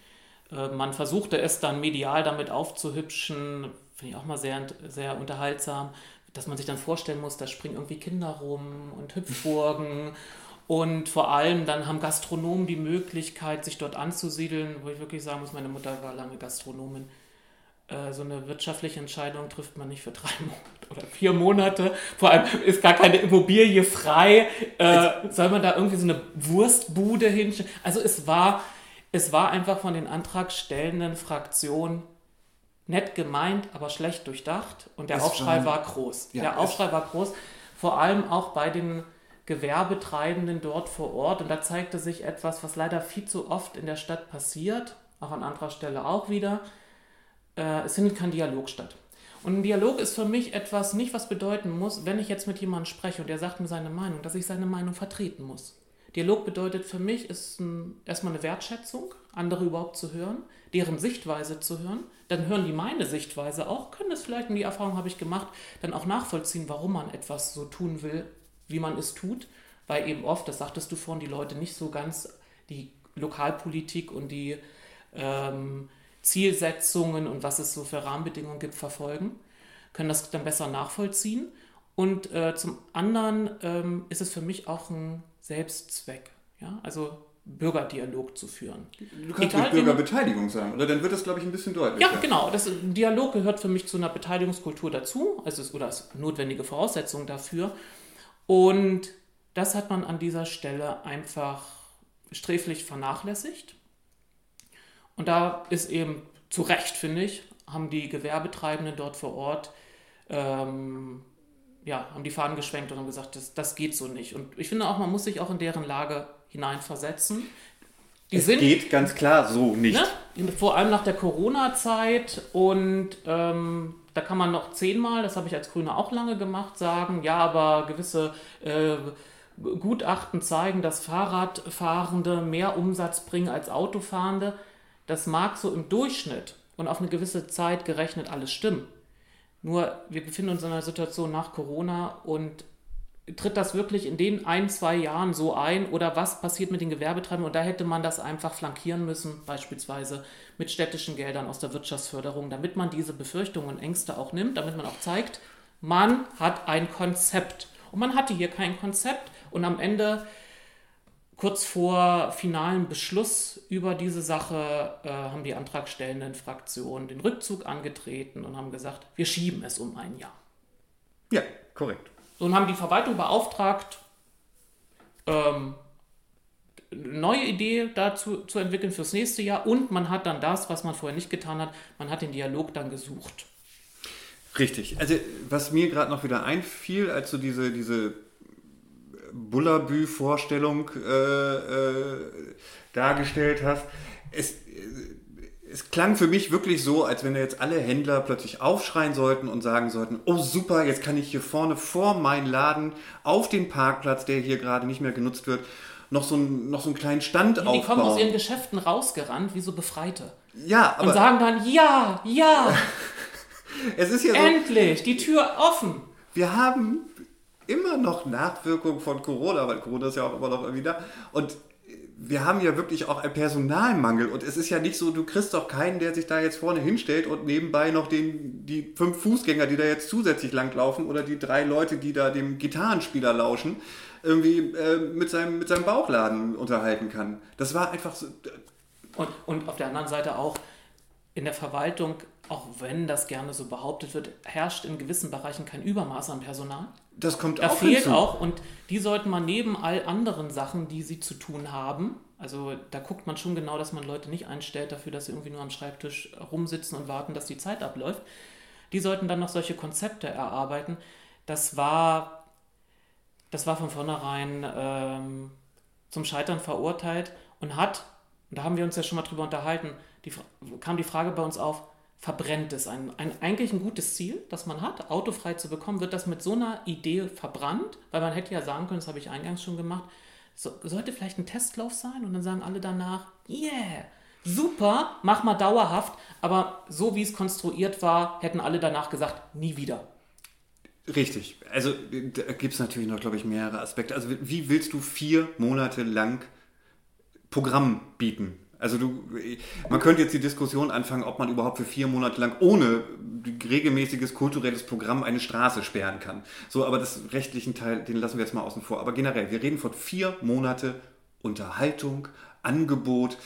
Äh, man versuchte es dann medial damit aufzuhübschen, finde ich auch mal sehr, sehr unterhaltsam, dass man sich dann vorstellen muss, da springen irgendwie Kinder rum und Hüpfburgen. Und vor allem dann haben Gastronomen die Möglichkeit, sich dort anzusiedeln, wo ich wirklich sagen muss, meine Mutter war lange Gastronomin. Äh, so eine wirtschaftliche Entscheidung trifft man nicht für drei Monate oder vier Monate. Vor allem ist gar keine Immobilie frei. Äh, soll man da irgendwie so eine Wurstbude hinstellen? Also es war, es war einfach von den antragstellenden Fraktionen nett gemeint, aber schlecht durchdacht. Und der es Aufschrei war, war groß. Ja, der Aufschrei war groß, vor allem auch bei den Gewerbetreibenden dort vor Ort. Und da zeigte sich etwas, was leider viel zu oft in der Stadt passiert, auch an anderer Stelle auch wieder. Äh, es findet kein Dialog statt. Und ein Dialog ist für mich etwas nicht, was bedeuten muss, wenn ich jetzt mit jemandem spreche und der sagt mir seine Meinung, dass ich seine Meinung vertreten muss. Dialog bedeutet für mich, ist ein, erstmal eine Wertschätzung, andere überhaupt zu hören, deren Sichtweise zu hören. Dann hören die meine Sichtweise auch, können es vielleicht, und die Erfahrung habe ich gemacht, dann auch nachvollziehen, warum man etwas so tun will, wie man es tut. Weil eben oft, das sagtest du vorhin, die Leute nicht so ganz die Lokalpolitik und die ähm, Zielsetzungen und was es so für Rahmenbedingungen gibt, verfolgen, können das dann besser nachvollziehen. Und äh, zum anderen ähm, ist es für mich auch ein Selbstzweck. Ja? Also Bürgerdialog zu führen. Du kannst Egal, mit Bürgerbeteiligung sagen, oder dann wird das, glaube ich, ein bisschen deutlicher. Ja, genau. Das, Dialog gehört für mich zu einer Beteiligungskultur dazu, also ist, oder ist notwendige Voraussetzung dafür. Und das hat man an dieser Stelle einfach sträflich vernachlässigt. Und da ist eben zu Recht, finde ich, haben die Gewerbetreibenden dort vor Ort ähm, ja, haben die Fahnen geschwenkt und haben gesagt, das, das geht so nicht. Und ich finde auch, man muss sich auch in deren Lage hineinversetzen. Die es sind, geht ganz klar so nicht. Ne? Vor allem nach der Corona-Zeit und ähm, da kann man noch zehnmal, das habe ich als Grüne auch lange gemacht, sagen, ja, aber gewisse äh, Gutachten zeigen, dass Fahrradfahrende mehr Umsatz bringen als Autofahrende. Das mag so im Durchschnitt und auf eine gewisse Zeit gerechnet alles stimmen. Nur wir befinden uns in einer Situation nach Corona und tritt das wirklich in den ein, zwei Jahren so ein oder was passiert mit den Gewerbetreibenden? Und da hätte man das einfach flankieren müssen, beispielsweise mit städtischen Geldern aus der Wirtschaftsförderung, damit man diese Befürchtungen und Ängste auch nimmt, damit man auch zeigt, man hat ein Konzept. Und man hatte hier kein Konzept und am Ende kurz vor finalen Beschluss über diese Sache äh, haben die antragstellenden Fraktionen den Rückzug angetreten und haben gesagt, wir schieben es um ein Jahr. Ja, korrekt. Und haben die Verwaltung beauftragt, ähm, eine neue Idee dazu zu entwickeln fürs nächste Jahr und man hat dann das, was man vorher nicht getan hat, man hat den Dialog dann gesucht. Richtig. Also was mir gerade noch wieder einfiel, als du diese, diese Bullabü-Vorstellung äh, äh, dargestellt hast. Es, es klang für mich wirklich so, als wenn jetzt alle Händler plötzlich aufschreien sollten und sagen sollten, oh super, jetzt kann ich hier vorne vor meinen Laden auf den Parkplatz, der hier gerade nicht mehr genutzt wird, noch so, ein, noch so einen kleinen Stand die, aufbauen. Die kommen aus ihren Geschäften rausgerannt, wie so Befreite. Ja, aber... Und sagen dann, ja, ja. es ist ja so, Endlich, die Tür offen. Wir haben immer noch Nachwirkungen von Corona, weil Corona ist ja auch immer noch irgendwie da. Und wir haben ja wirklich auch einen Personalmangel und es ist ja nicht so, du kriegst doch keinen, der sich da jetzt vorne hinstellt und nebenbei noch den, die fünf Fußgänger, die da jetzt zusätzlich langlaufen oder die drei Leute, die da dem Gitarrenspieler lauschen, irgendwie äh, mit, seinem, mit seinem Bauchladen unterhalten kann. Das war einfach so. Und, und auf der anderen Seite auch in der Verwaltung, auch wenn das gerne so behauptet wird, herrscht in gewissen Bereichen kein Übermaß an Personal. Das kommt da auch fehlt hinzu. auch und die sollten man neben all anderen Sachen, die sie zu tun haben, also da guckt man schon genau, dass man Leute nicht einstellt dafür, dass sie irgendwie nur am Schreibtisch rumsitzen und warten, dass die Zeit abläuft. Die sollten dann noch solche Konzepte erarbeiten. Das war, das war von vornherein ähm, zum Scheitern verurteilt und hat, da haben wir uns ja schon mal drüber unterhalten, die, kam die Frage bei uns auf, verbrennt es. Ein, ein, eigentlich ein gutes Ziel, das man hat, autofrei zu bekommen, wird das mit so einer Idee verbrannt, weil man hätte ja sagen können, das habe ich eingangs schon gemacht, so, sollte vielleicht ein Testlauf sein und dann sagen alle danach, yeah, super, mach mal dauerhaft, aber so wie es konstruiert war, hätten alle danach gesagt, nie wieder. Richtig. Also da gibt es natürlich noch, glaube ich, mehrere Aspekte. Also wie willst du vier Monate lang Programm bieten? Also du, man könnte jetzt die Diskussion anfangen, ob man überhaupt für vier Monate lang ohne regelmäßiges kulturelles Programm eine Straße sperren kann. So, aber das rechtlichen Teil, den lassen wir jetzt mal außen vor. Aber generell, wir reden von vier Monate Unterhaltung, Angebot.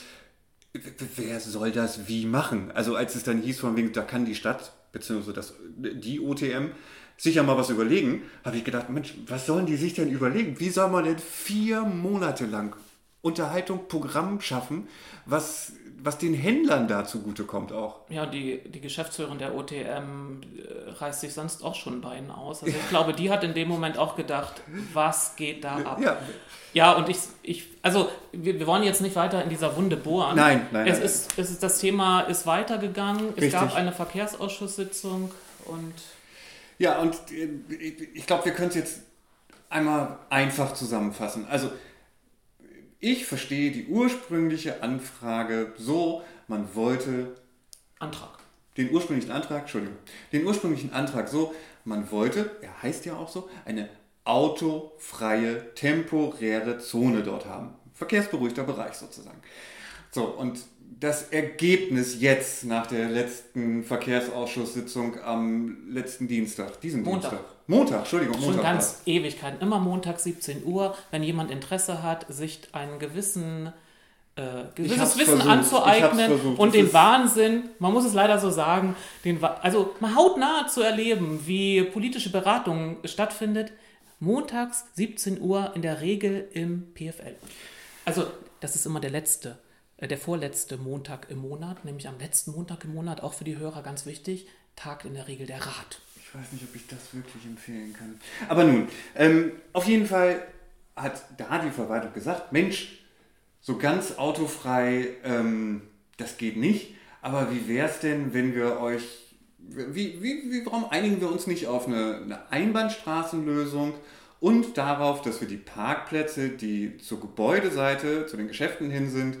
Wer soll das wie machen? Also als es dann hieß von wegen, da kann die Stadt, beziehungsweise das, die OTM, sicher mal was überlegen, habe ich gedacht, Mensch, was sollen die sich denn überlegen? Wie soll man denn vier Monate lang Unterhaltung, Programm schaffen, was, was den Händlern da zugutekommt auch. Ja, die, die Geschäftsführerin der OTM äh, reißt sich sonst auch schon Beinen aus. Also ich glaube, die hat in dem Moment auch gedacht, was geht da ab? Ja, ja und ich, ich also wir, wir wollen jetzt nicht weiter in dieser Wunde bohren. Nein, nein. Es, nein. Ist, es ist, das Thema ist weitergegangen. Es Richtig. gab eine Verkehrsausschusssitzung und... Ja, und äh, ich glaube, wir können es jetzt einmal einfach zusammenfassen. Also ich verstehe die ursprüngliche Anfrage so, man wollte. Antrag. Den ursprünglichen Antrag, Entschuldigung. Den ursprünglichen Antrag so, man wollte, er heißt ja auch so, eine autofreie, temporäre Zone dort haben. Verkehrsberuhigter Bereich sozusagen. So, und das Ergebnis jetzt nach der letzten Verkehrsausschusssitzung am letzten Dienstag, diesen Montag. Dienstag. Montag, Entschuldigung, Montag. Schon ganz. Ewigkeiten. Immer Montag 17 Uhr, wenn jemand Interesse hat, sich einen gewissen äh, gewisses Wissen versucht. anzueignen und den Wahnsinn, man muss es leider so sagen, den, also mal hautnah zu erleben, wie politische Beratung stattfindet, montags 17 Uhr in der Regel im PFL. Also das ist immer der letzte der vorletzte Montag im Monat, nämlich am letzten Montag im Monat, auch für die Hörer ganz wichtig, tagt in der Regel der Rat. Ich weiß nicht, ob ich das wirklich empfehlen kann. Aber nun, ähm, auf jeden Fall hat da die Verwaltung gesagt, Mensch, so ganz autofrei, ähm, das geht nicht. Aber wie wäre es denn, wenn wir euch, wie, wie, wie, warum einigen wir uns nicht auf eine, eine Einbahnstraßenlösung und darauf, dass wir die Parkplätze, die zur Gebäudeseite, zu den Geschäften hin sind,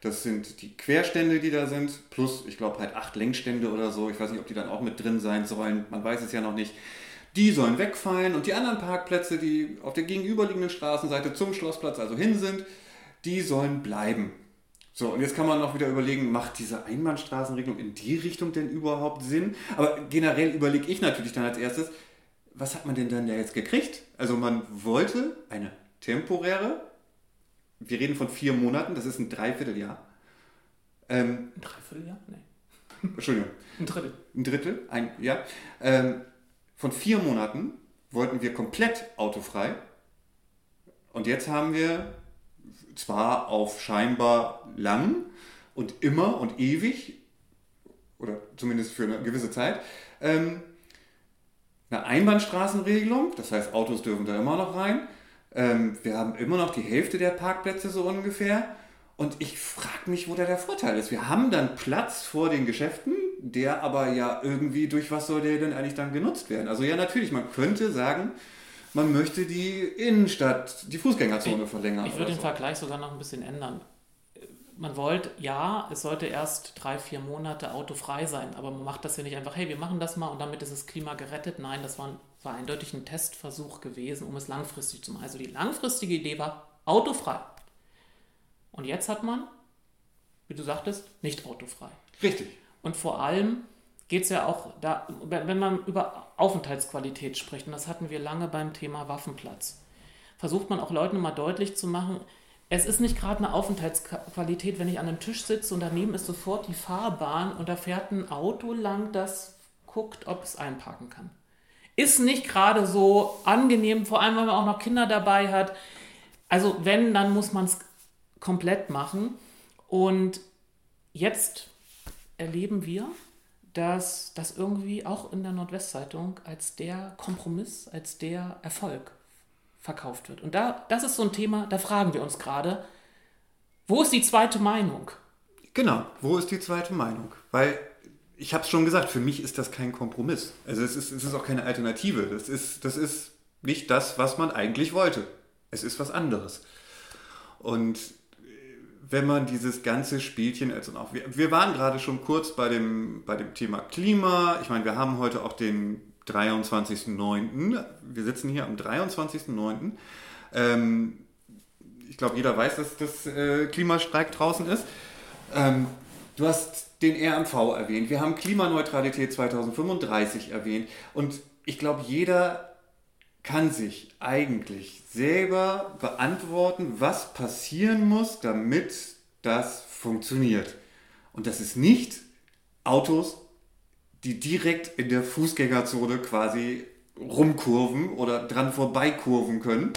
das sind die Querstände, die da sind, plus, ich glaube, halt acht Lenkstände oder so. Ich weiß nicht, ob die dann auch mit drin sein sollen. Man weiß es ja noch nicht. Die sollen wegfallen und die anderen Parkplätze, die auf der gegenüberliegenden Straßenseite zum Schlossplatz also hin sind, die sollen bleiben. So, und jetzt kann man noch wieder überlegen, macht diese Einbahnstraßenregelung in die Richtung denn überhaupt Sinn? Aber generell überlege ich natürlich dann als erstes, was hat man denn dann da jetzt gekriegt? Also man wollte eine temporäre wir reden von vier Monaten, das ist ein Dreivierteljahr. Ähm, ein Dreivierteljahr? Nee. Entschuldigung. Ein Drittel. Ein Drittel, ein, ja. Ähm, von vier Monaten wollten wir komplett autofrei. Und jetzt haben wir zwar auf scheinbar lang und immer und ewig, oder zumindest für eine gewisse Zeit, ähm, eine Einbahnstraßenregelung, das heißt, Autos dürfen da immer noch rein. Ähm, wir haben immer noch die Hälfte der Parkplätze so ungefähr. Und ich frage mich, wo da der Vorteil ist. Wir haben dann Platz vor den Geschäften, der aber ja irgendwie, durch was soll der denn eigentlich dann genutzt werden? Also ja, natürlich, man könnte sagen, man möchte die Innenstadt, die Fußgängerzone ich, verlängern. Ich würde den so. Vergleich sogar noch ein bisschen ändern. Man wollte, ja, es sollte erst drei, vier Monate autofrei sein, aber man macht das ja nicht einfach, hey, wir machen das mal und damit ist das Klima gerettet. Nein, das war ein war eindeutig ein Testversuch gewesen, um es langfristig zu machen. Also die langfristige Idee war autofrei. Und jetzt hat man, wie du sagtest, nicht autofrei. Richtig. Und vor allem geht es ja auch da, wenn man über Aufenthaltsqualität spricht, und das hatten wir lange beim Thema Waffenplatz, versucht man auch Leuten mal deutlich zu machen, es ist nicht gerade eine Aufenthaltsqualität, wenn ich an einem Tisch sitze und daneben ist sofort die Fahrbahn und da fährt ein Auto lang, das guckt, ob es einparken kann ist nicht gerade so angenehm, vor allem wenn man auch noch Kinder dabei hat. Also wenn, dann muss man es komplett machen. Und jetzt erleben wir, dass das irgendwie auch in der Nordwestzeitung als der Kompromiss, als der Erfolg verkauft wird. Und da, das ist so ein Thema, da fragen wir uns gerade, wo ist die zweite Meinung? Genau, wo ist die zweite Meinung? Weil ich habe es schon gesagt, für mich ist das kein Kompromiss. Also es ist, es ist auch keine Alternative. Das ist, das ist nicht das, was man eigentlich wollte. Es ist was anderes. Und wenn man dieses ganze Spielchen, also auch, wir, wir waren gerade schon kurz bei dem, bei dem Thema Klima. Ich meine, wir haben heute auch den 23.09. Wir sitzen hier am 23.09. Ähm, ich glaube, jeder weiß, dass das äh, Klimastreik draußen ist. Ähm, du hast den RMV erwähnt. Wir haben Klimaneutralität 2035 erwähnt. Und ich glaube, jeder kann sich eigentlich selber beantworten, was passieren muss, damit das funktioniert. Und das ist nicht Autos, die direkt in der Fußgängerzone quasi rumkurven oder dran vorbeikurven können.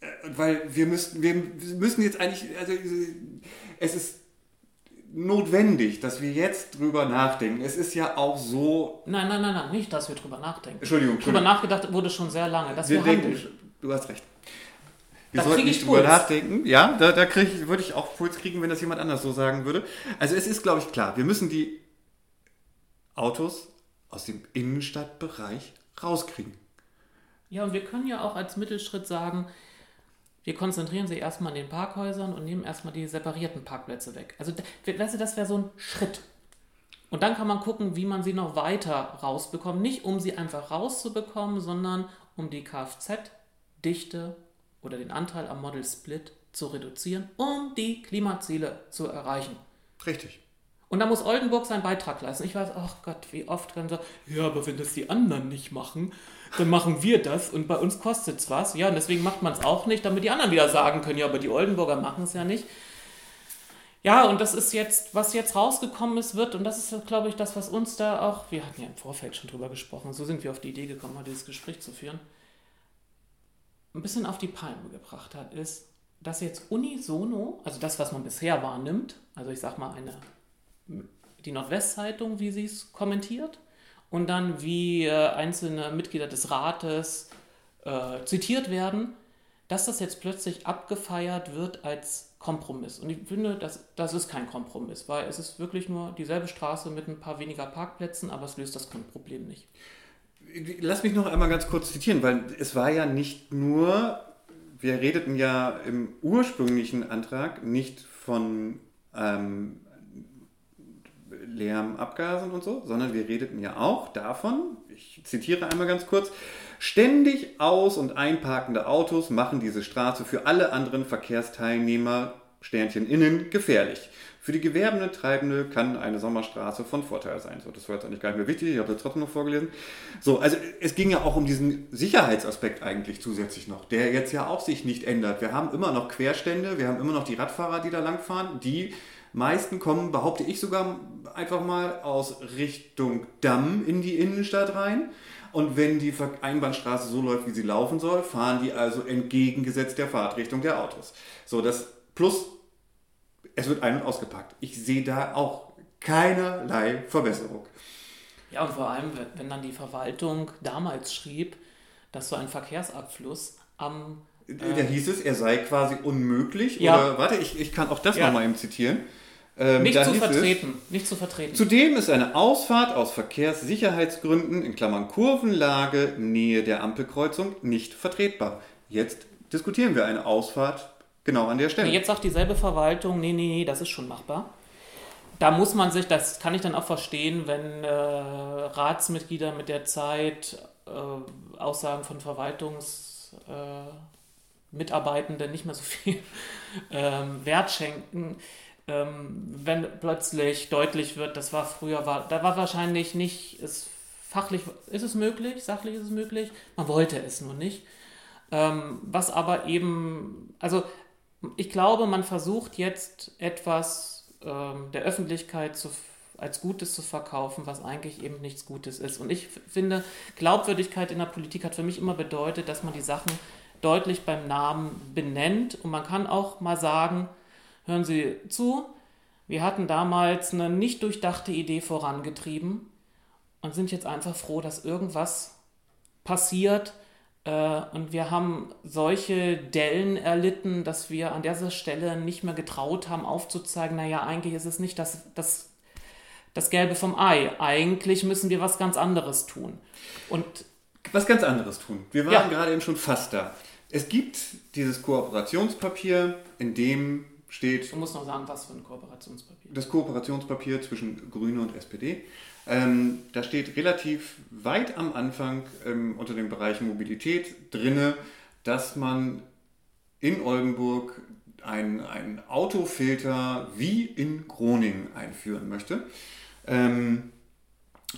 Äh, weil wir müssen, wir müssen jetzt eigentlich, also es ist notwendig, dass wir jetzt drüber nachdenken. Es ist ja auch so. Nein, nein, nein, nein, nicht, dass wir drüber nachdenken. Entschuldigung. Drüber nachgedacht wurde schon sehr lange. Dass wir, wir denken, du hast recht. Wir Da sollten nicht drüber Puls. nachdenken. Ja, da, da ich, würde ich auch Puls kriegen, wenn das jemand anders so sagen würde. Also es ist, glaube ich, klar, wir müssen die Autos aus dem Innenstadtbereich rauskriegen. Ja, und wir können ja auch als Mittelschritt sagen, wir konzentrieren sie erstmal an den Parkhäusern und nehmen erstmal die separierten Parkplätze weg. Also, weißt du, das wäre so ein Schritt. Und dann kann man gucken, wie man sie noch weiter rausbekommt. Nicht um sie einfach rauszubekommen, sondern um die Kfz-Dichte oder den Anteil am Model Split zu reduzieren, um die Klimaziele zu erreichen. Richtig. Und da muss Oldenburg seinen Beitrag leisten. Ich weiß, ach Gott, wie oft können so, ja, aber wenn das die anderen nicht machen, dann machen wir das und bei uns kostet es was. Ja, und deswegen macht man es auch nicht, damit die anderen wieder sagen können, ja, aber die Oldenburger machen es ja nicht. Ja, und das ist jetzt, was jetzt rausgekommen ist, wird, und das ist, glaube ich, das, was uns da auch, wir hatten ja im Vorfeld schon drüber gesprochen, so sind wir auf die Idee gekommen, mal dieses Gespräch zu führen, ein bisschen auf die Palme gebracht hat, ist, dass jetzt unisono, also das, was man bisher wahrnimmt, also ich sag mal eine die Nordwestzeitung, wie sie es kommentiert, und dann wie äh, einzelne Mitglieder des Rates äh, zitiert werden, dass das jetzt plötzlich abgefeiert wird als Kompromiss. Und ich finde, das, das ist kein Kompromiss, weil es ist wirklich nur dieselbe Straße mit ein paar weniger Parkplätzen, aber es löst das Problem nicht. Lass mich noch einmal ganz kurz zitieren, weil es war ja nicht nur, wir redeten ja im ursprünglichen Antrag nicht von ähm, Lärm, Abgasen und so, sondern wir redeten ja auch davon, ich zitiere einmal ganz kurz, ständig aus- und einparkende Autos machen diese Straße für alle anderen Verkehrsteilnehmer, Sternchen innen, gefährlich. Für die gewerbende Treibende kann eine Sommerstraße von Vorteil sein. So, das war jetzt eigentlich gar nicht mehr wichtig, ich habe das trotzdem noch vorgelesen. So, also es ging ja auch um diesen Sicherheitsaspekt eigentlich zusätzlich noch, der jetzt ja auch sich nicht ändert. Wir haben immer noch Querstände, wir haben immer noch die Radfahrer, die da langfahren, die meisten kommen, behaupte ich sogar einfach mal aus Richtung Damm in die Innenstadt rein. Und wenn die Einbahnstraße so läuft, wie sie laufen soll, fahren die also entgegengesetzt der Fahrtrichtung der Autos. So, das plus es wird ein- und ausgepackt. Ich sehe da auch keinerlei Verbesserung. Ja, und vor allem, wenn- dann die Verwaltung damals schrieb, dass so ein Verkehrsabfluss am Da hieß es, er sei quasi unmöglich. Ja. Oder warte, ich, ich kann auch das Ja. nochmal eben zitieren. Ähm, nicht zu hieß es, vertreten, nicht zu vertreten. Zudem ist eine Ausfahrt aus Verkehrssicherheitsgründen in Klammern Kurvenlage Nähe der Ampelkreuzung nicht vertretbar. Jetzt diskutieren wir eine Ausfahrt genau an der Stelle. Jetzt sagt dieselbe Verwaltung, nee, nee, nee, das ist schon machbar. Da muss man sich, das kann ich dann auch verstehen, wenn äh, Ratsmitglieder mit der Zeit äh, Aussagen von Verwaltungsmitarbeitenden äh, nicht mehr so viel ähm, Wert schenken. Ähm, wenn plötzlich deutlich wird, das war früher, war, da war wahrscheinlich nicht, ist fachlich, ist es möglich, sachlich ist es möglich, man wollte es nur nicht. Ähm, was aber eben, also ich glaube, man versucht jetzt etwas ähm, der Öffentlichkeit zu, als Gutes zu verkaufen, was eigentlich eben nichts Gutes ist. Und ich finde, Glaubwürdigkeit in der Politik hat für mich immer bedeutet, dass man die Sachen deutlich beim Namen benennt. Und man kann auch mal sagen, hören Sie zu, wir hatten damals eine nicht durchdachte Idee vorangetrieben und sind jetzt einfach froh, dass irgendwas passiert, äh, Und wir haben solche Dellen erlitten, dass wir an dieser Stelle nicht mehr getraut haben, aufzuzeigen, naja, eigentlich ist es nicht das, das, das Gelbe vom Ei. Eigentlich müssen wir was ganz anderes tun. Und was ganz anderes tun. Wir waren ja. gerade eben schon fast da. Es gibt dieses Kooperationspapier, in dem steht. Du musst noch sagen, was für ein Kooperationspapier. Das Kooperationspapier zwischen Grüne und SPD. Ähm, da steht relativ weit am Anfang ähm, unter dem Bereich Mobilität drinne, dass man in Oldenburg einen Autofilter wie in Groningen einführen möchte. Ähm,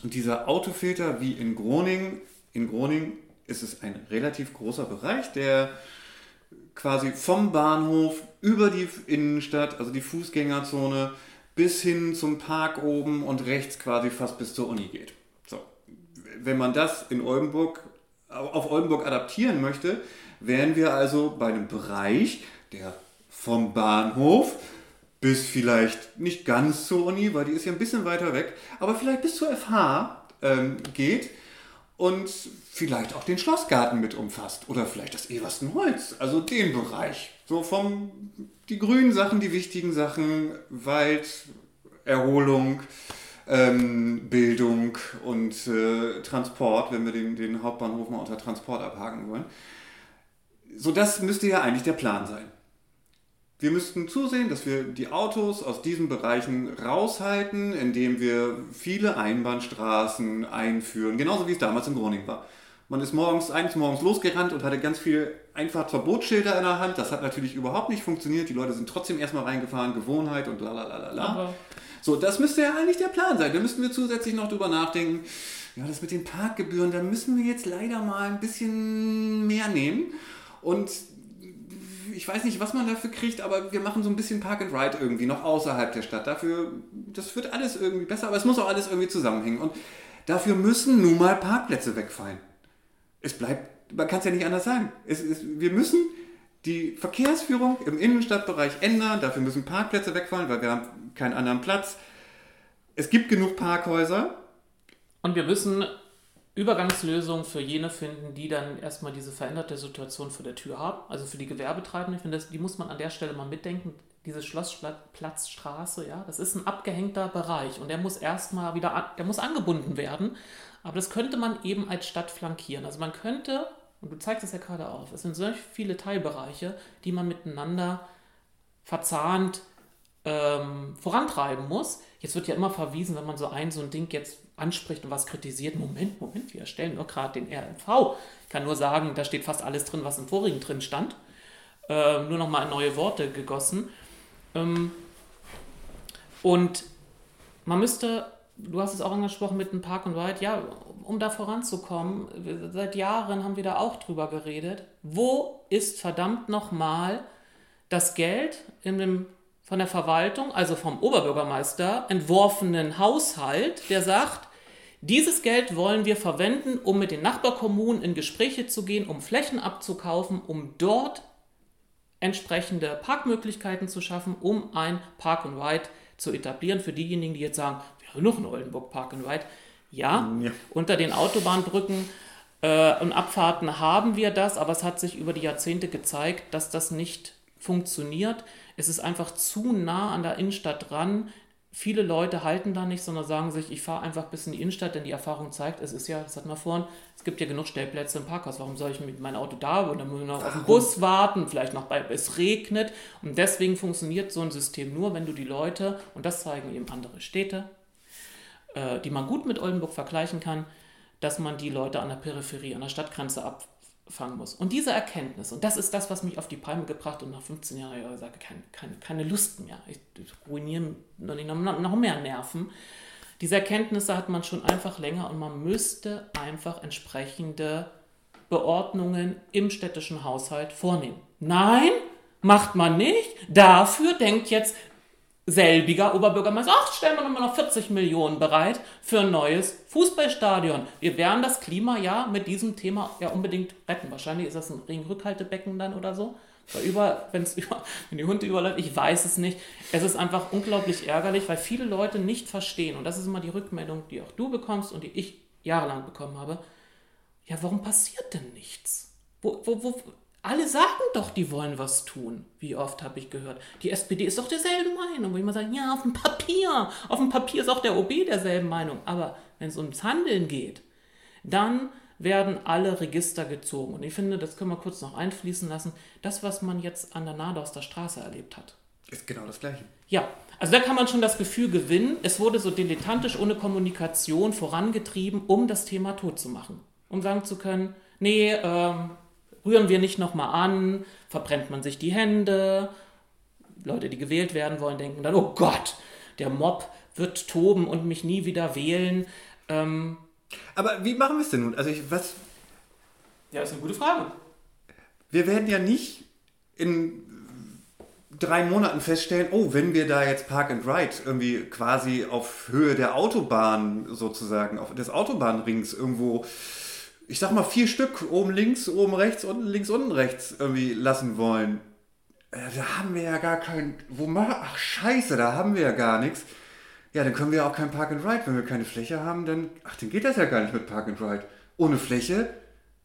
und dieser Autofilter wie in Groningen, in Groningen ist es ein relativ großer Bereich, der quasi vom Bahnhof über die Innenstadt, also die Fußgängerzone, bis hin zum Park oben und rechts quasi fast bis zur Uni geht. So. Wenn man das in Oldenburg, auf Oldenburg adaptieren möchte, wären wir also bei einem Bereich, der vom Bahnhof bis vielleicht nicht ganz zur Uni, weil die ist ja ein bisschen weiter weg, aber vielleicht bis zur FH ähm, geht und vielleicht auch den Schlossgarten mit umfasst oder vielleicht das Everstenholz, also den Bereich. So vom, die grünen Sachen, die wichtigen Sachen, Wald, Erholung, ähm, Bildung und äh, Transport, wenn wir den, den Hauptbahnhof mal unter Transport abhaken wollen. So, das müsste ja eigentlich der Plan sein. Wir müssten zusehen, dass wir die Autos aus diesen Bereichen raushalten, indem wir viele Einbahnstraßen einführen, genauso wie es damals in Groningen war. Man ist morgens, eines morgens losgerannt und hatte ganz viel Einfahrtverbotsschilder in der Hand. Das hat natürlich überhaupt nicht funktioniert. Die Leute sind trotzdem erstmal reingefahren, Gewohnheit und la So, das müsste ja eigentlich der Plan sein. Da müssten wir zusätzlich noch drüber nachdenken. Ja, das mit den Parkgebühren, da müssen wir jetzt leider mal ein bisschen mehr nehmen. Und ich weiß nicht, was man dafür kriegt, aber wir machen so ein bisschen Park and Ride irgendwie noch außerhalb der Stadt. Dafür, das wird alles irgendwie besser, aber es muss auch alles irgendwie zusammenhängen. Und dafür müssen nun mal Parkplätze wegfallen. Es bleibt, man kann es ja nicht anders sagen. Es, es, wir müssen die Verkehrsführung im Innenstadtbereich ändern. Dafür müssen Parkplätze wegfallen, weil wir haben keinen anderen Platz. Es gibt genug Parkhäuser. Und wir müssen Übergangslösungen für jene finden, die dann erstmal diese veränderte Situation vor der Tür haben. Also für die Gewerbetreibenden, ich finde, das, die muss man an der Stelle mal mitdenken. Diese Schlossplatzstraße, ja, das ist ein abgehängter Bereich und der muss erstmal wieder, der muss angebunden werden. Aber das könnte man eben als Stadt flankieren. Also man könnte, und du zeigst es ja gerade auf, es sind solch viele Teilbereiche, die man miteinander verzahnt ähm, vorantreiben muss. Jetzt wird ja immer verwiesen, wenn man so ein, so ein Ding jetzt anspricht und was kritisiert. Moment, Moment, wir erstellen nur gerade den RNV. Ich kann nur sagen, da steht fast alles drin, was im vorigen drin stand. Ähm, nur nochmal in neue Worte gegossen. Ähm, und man müsste, du hast es auch angesprochen mit dem Park und Ride, ja, um da voranzukommen, seit Jahren haben wir da auch drüber geredet. Wo ist verdammt nochmal das Geld in dem von der Verwaltung, also vom Oberbürgermeister, entworfenen Haushalt, der sagt, dieses Geld wollen wir verwenden, um mit den Nachbarkommunen in Gespräche zu gehen, um Flächen abzukaufen, um dort entsprechende Parkmöglichkeiten zu schaffen, um ein Park and Ride zu etablieren. Für diejenigen, die jetzt sagen, noch ein Oldenburg Park and Ride. Ja, ja. unter den Autobahnbrücken äh, und Abfahrten haben wir das, aber es hat sich über die Jahrzehnte gezeigt, dass das nicht funktioniert. Es ist einfach zu nah an der Innenstadt dran. Viele Leute halten da nicht, sondern sagen sich, ich fahre einfach bis in die Innenstadt, denn die Erfahrung zeigt, es ist ja, das hatten wir vorhin, es gibt ja genug Stellplätze im Parkhaus. Warum soll ich mit meinem Auto da und dann muss ich noch auf den Bus warten, vielleicht noch bei, es regnet. Und deswegen funktioniert so ein System nur, wenn du die Leute, und das zeigen eben andere Städte, äh, die man gut mit Oldenburg vergleichen kann, dass man die Leute an der Peripherie, an der Stadtgrenze ab, fangen muss. Und diese Erkenntnis, und das ist das, was mich auf die Palme gebracht und nach 15 Jahren ich sage, kein, kein, keine Lust mehr, ich, ich ruiniere noch, noch mehr Nerven. Diese Erkenntnisse hat man schon einfach länger und man müsste einfach entsprechende Beordnungen im städtischen Haushalt vornehmen. Nein, macht man nicht. Dafür denkt jetzt selbiger Oberbürgermeister, ach, stellen wir nochmal noch 40 Millionen bereit für ein neues Fußballstadion. Wir werden das Klima ja mit diesem Thema ja unbedingt retten. Wahrscheinlich ist das ein Regenrückhaltebecken dann oder so. Über, wenn's über, wenn die Hunde überläuft, ich weiß es nicht. Es ist einfach unglaublich ärgerlich, weil viele Leute nicht verstehen, und das ist immer die Rückmeldung, die auch du bekommst und die ich jahrelang bekommen habe, ja, warum passiert denn nichts? Wo, wo, wo, Alle sagen doch, die wollen was tun. Wie oft habe ich gehört. Die SPD ist doch derselben Meinung. Wo ich mal sage, ja, auf dem Papier. Auf dem Papier ist auch der OB derselben Meinung. Aber wenn es ums Handeln geht, dann werden alle Register gezogen. Und ich finde, das können wir kurz noch einfließen lassen. Das, was man jetzt an der Nadauster Straße erlebt hat. Ist genau das Gleiche. Ja, also da kann man schon das Gefühl gewinnen, es wurde so dilettantisch ohne Kommunikation vorangetrieben, um das Thema tot zu machen. Um sagen zu können, nee, ähm, rühren wir nicht nochmal an, verbrennt man sich die Hände. Leute, die gewählt werden wollen, denken dann, oh Gott, der Mob wird toben und mich nie wieder wählen. Ähm, Aber wie machen wir es denn nun? Also ich, was... Ja, ist eine gute Frage. Wir werden ja nicht in drei Monaten feststellen, oh, wenn wir da jetzt Park and Ride irgendwie quasi auf Höhe der Autobahn sozusagen, auf des Autobahnrings irgendwo ich sag mal, vier Stück oben links, oben rechts, unten links, unten rechts irgendwie lassen wollen. Äh, da haben wir ja gar kein. Wo machen. Ach, scheiße, da haben wir ja gar nichts. Ja, dann können wir auch kein Park and Ride. Wenn wir keine Fläche haben, dann. Ach, dann geht das ja gar nicht mit Park and Ride. Ohne Fläche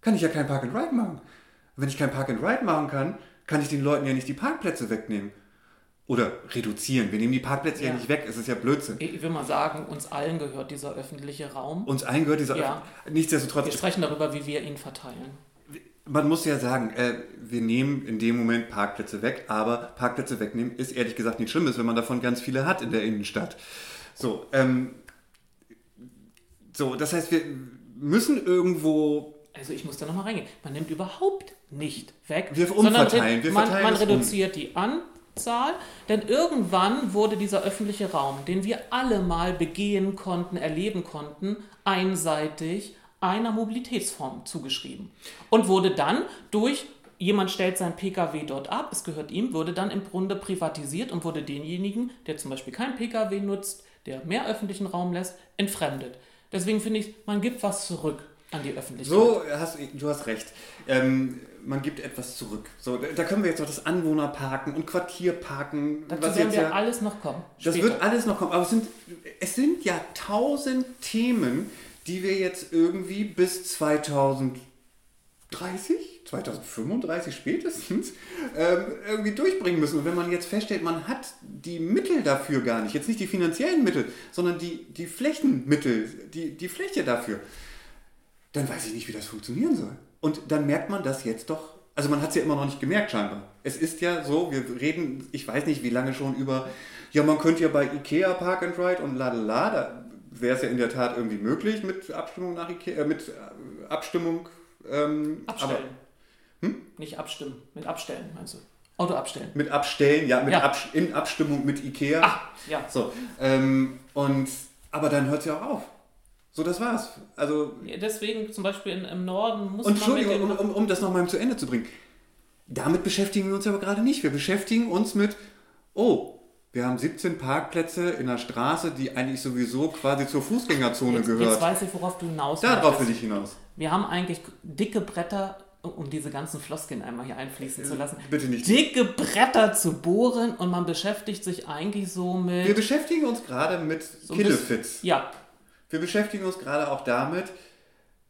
kann ich ja kein Park and Ride machen. Wenn ich kein Park and Ride machen kann, kann ich den Leuten ja nicht die Parkplätze wegnehmen. Oder reduzieren. Wir nehmen die Parkplätze ja, ja nicht weg. Es ist ja Blödsinn. Ich will mal sagen, uns allen gehört dieser öffentliche Raum. Uns allen gehört dieser ja. Öff Nichtsdestotrotz. Wir sprechen darüber, wie wir ihn verteilen. Man muss ja sagen, äh, wir nehmen in dem Moment Parkplätze weg, aber Parkplätze wegnehmen ist ehrlich gesagt nicht schlimm, wenn man davon ganz viele hat in der Innenstadt. So, ähm, so das heißt, wir müssen irgendwo also ich muss da nochmal reingehen. Man nimmt überhaupt nicht weg, wir umverteilen, wir man, man reduziert um. die an, Zahl, denn irgendwann wurde dieser öffentliche Raum, den wir alle mal begehen konnten, erleben konnten, einseitig einer Mobilitätsform zugeschrieben und wurde dann durch jemand stellt sein Pkw dort ab, es gehört ihm, wurde dann im Grunde privatisiert und wurde denjenigen, der zum Beispiel kein Pkw nutzt, der mehr öffentlichen Raum lässt, entfremdet. Deswegen finde ich, man gibt was zurück an die Öffentlichkeit. So, hast, du hast recht. Ähm, man gibt etwas zurück. So, da können wir jetzt noch das Anwohnerparken und Quartierparken. Dazu werden wir ja, alles noch kommen. Das später. wird alles noch kommen. Aber es sind, es sind ja tausend Themen, die wir jetzt irgendwie bis 2030, 2035 spätestens, ähm, irgendwie durchbringen müssen. Und wenn man jetzt feststellt, man hat die Mittel dafür gar nicht, jetzt nicht die finanziellen Mittel, sondern die, die Flächenmittel, die, die Fläche dafür, dann weiß ich nicht, wie das funktionieren soll. Und dann merkt man das jetzt doch. Also man hat es ja immer noch nicht gemerkt scheinbar. Es ist ja so, wir reden, ich weiß nicht wie lange schon über, ja man könnte ja bei Ikea Park and Ride und ladela, da wäre es ja in der Tat irgendwie möglich mit Abstimmung nach Ikea, äh, mit äh, Abstimmung. Ähm, abstellen. Aber, hm? Nicht abstimmen, mit abstellen meinst du? Auto abstellen. Mit abstellen, ja, mit ja. Abs in Abstimmung mit Ikea. Ach, ja. So, ähm, und, aber dann hört es ja auch auf. So, das war's. Also, ja, deswegen zum Beispiel in, im Norden muss und man. Entschuldigung, um, um, das nochmal zu Ende zu bringen. Damit beschäftigen wir uns aber gerade nicht. Wir beschäftigen uns mit, oh, wir haben 17 Parkplätze in der Straße, die eigentlich sowieso quasi zur Fußgängerzone jetzt, gehört. Jetzt weiß ich, worauf du hinaus Darauf will ich hinaus. Wir haben eigentlich dicke Bretter, um diese ganzen Floskeln einmal hier einfließen zu lassen. Bitte nicht. Dicke Bretter zu bohren und man beschäftigt sich eigentlich so mit. Wir beschäftigen uns gerade mit so Killefits. Ja, wir beschäftigen uns gerade auch damit,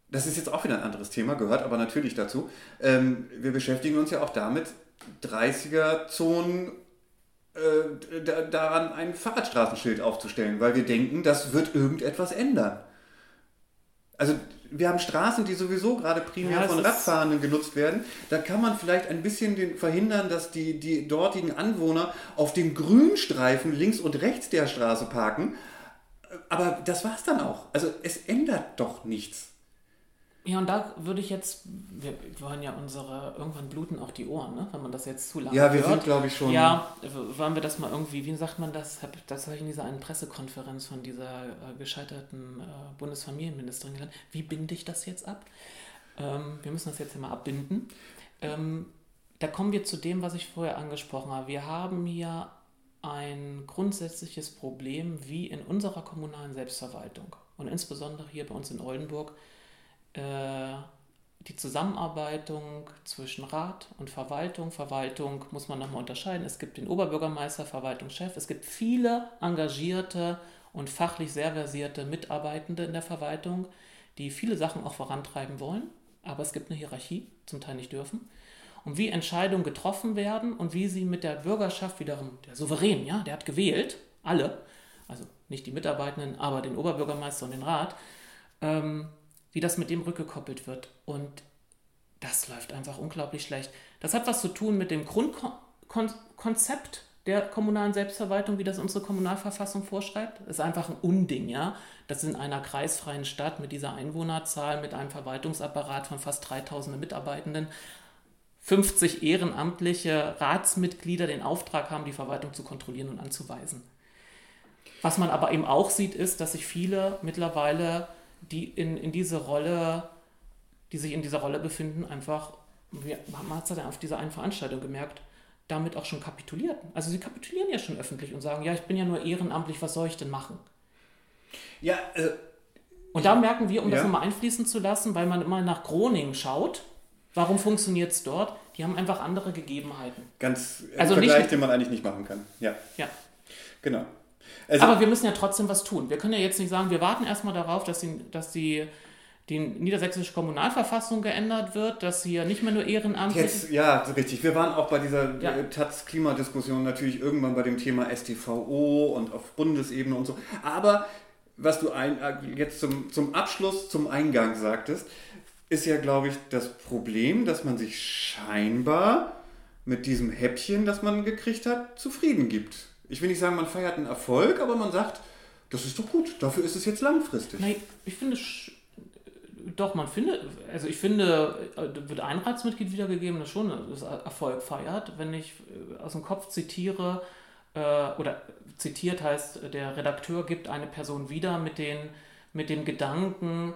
das ist jetzt auch wieder ein anderes Thema, gehört aber natürlich dazu. Ähm, wir beschäftigen uns ja auch damit, 30er-Zonen äh, da, daran ein Fahrradstraßenschild aufzustellen, weil wir denken, das wird irgendetwas ändern. Also wir haben Straßen, die sowieso gerade primär ja, von Radfahrenden genutzt werden. Da kann man vielleicht ein bisschen den, verhindern, dass die, die dortigen Anwohner auf dem Grünstreifen links und rechts der Straße parken, aber das war es dann auch. Also es ändert doch nichts. Ja, und da würde ich jetzt, wir wollen ja unsere, irgendwann bluten auch die Ohren, ne? wenn man das jetzt zu lange Ja, wir hört. sind, glaube ich, schon. Ja, wollen wir das mal irgendwie, wie sagt man das? Das habe ich in dieser einen Pressekonferenz von dieser äh, gescheiterten äh, Bundesfamilienministerin gelernt. Wie binde ich das jetzt ab? Ähm, wir müssen das jetzt immer abbinden. Ähm, da kommen wir zu dem, was ich vorher angesprochen habe. Wir haben hier ein grundsätzliches Problem wie in unserer kommunalen Selbstverwaltung und insbesondere hier bei uns in Oldenburg äh, die Zusammenarbeitung zwischen Rat und Verwaltung. Verwaltung muss man nochmal unterscheiden. Es gibt den Oberbürgermeister, Verwaltungschef. Es gibt viele engagierte und fachlich sehr versierte Mitarbeitende in der Verwaltung, die viele Sachen auch vorantreiben wollen. Aber es gibt eine Hierarchie, zum Teil nicht dürfen. Und wie Entscheidungen getroffen werden und wie sie mit der Bürgerschaft wiederum, der Souverän, ja, der hat gewählt, alle, also nicht die Mitarbeitenden, aber den Oberbürgermeister und den Rat, ähm, wie das mit dem rückgekoppelt wird. Und das läuft einfach unglaublich schlecht. Das hat was zu tun mit dem Grundkonzept der kommunalen Selbstverwaltung, wie das unsere Kommunalverfassung vorschreibt. Das ist einfach ein Unding, ja. Das in einer kreisfreien Stadt mit dieser Einwohnerzahl, mit einem Verwaltungsapparat von fast 3000 Mitarbeitenden, 50 ehrenamtliche Ratsmitglieder den Auftrag haben, die Verwaltung zu kontrollieren und anzuweisen. Was man aber eben auch sieht, ist, dass sich viele mittlerweile, die in, in diese Rolle, die sich in dieser Rolle befinden, einfach, man hat es ja auf dieser einen Veranstaltung gemerkt, damit auch schon kapitulierten. Also sie kapitulieren ja schon öffentlich und sagen, ja, ich bin ja nur ehrenamtlich, was soll ich denn machen? Ja, äh, Und da merken wir, um ja. das nochmal einfließen zu lassen, weil man immer nach Groningen schaut, warum funktioniert es dort? Die haben einfach andere Gegebenheiten. Ganz äh, also Vergleich, nicht, den man eigentlich nicht machen kann. Ja. Ja. Genau. Also, Aber wir müssen ja trotzdem was tun. Wir können ja jetzt nicht sagen, wir warten erstmal darauf, dass die, dass die die niedersächsische Kommunalverfassung geändert wird, dass hier nicht mehr nur ehrenamtlich... Jetzt, ja, richtig. Wir waren auch bei dieser ja. Äh, Taz-Klimadiskussion natürlich irgendwann bei dem Thema STVO und auf Bundesebene und so. Aber was du ein, äh, jetzt zum, zum Abschluss, zum Eingang sagtest, ist ja, glaube ich, das Problem, dass man sich scheinbar mit diesem Häppchen, das man gekriegt hat, zufrieden gibt. Ich will nicht sagen, man feiert einen Erfolg, aber man sagt, das ist doch gut, dafür ist es jetzt langfristig. Nein, ich finde, doch, man findet, also ich finde, äh, wird ein Ratsmitglied wiedergegeben, das schon das Erfolg feiert. Wenn ich äh, aus dem Kopf zitiere, äh, oder zitiert heißt, der Redakteur gibt eine Person wieder mit, den, mit dem Gedanken,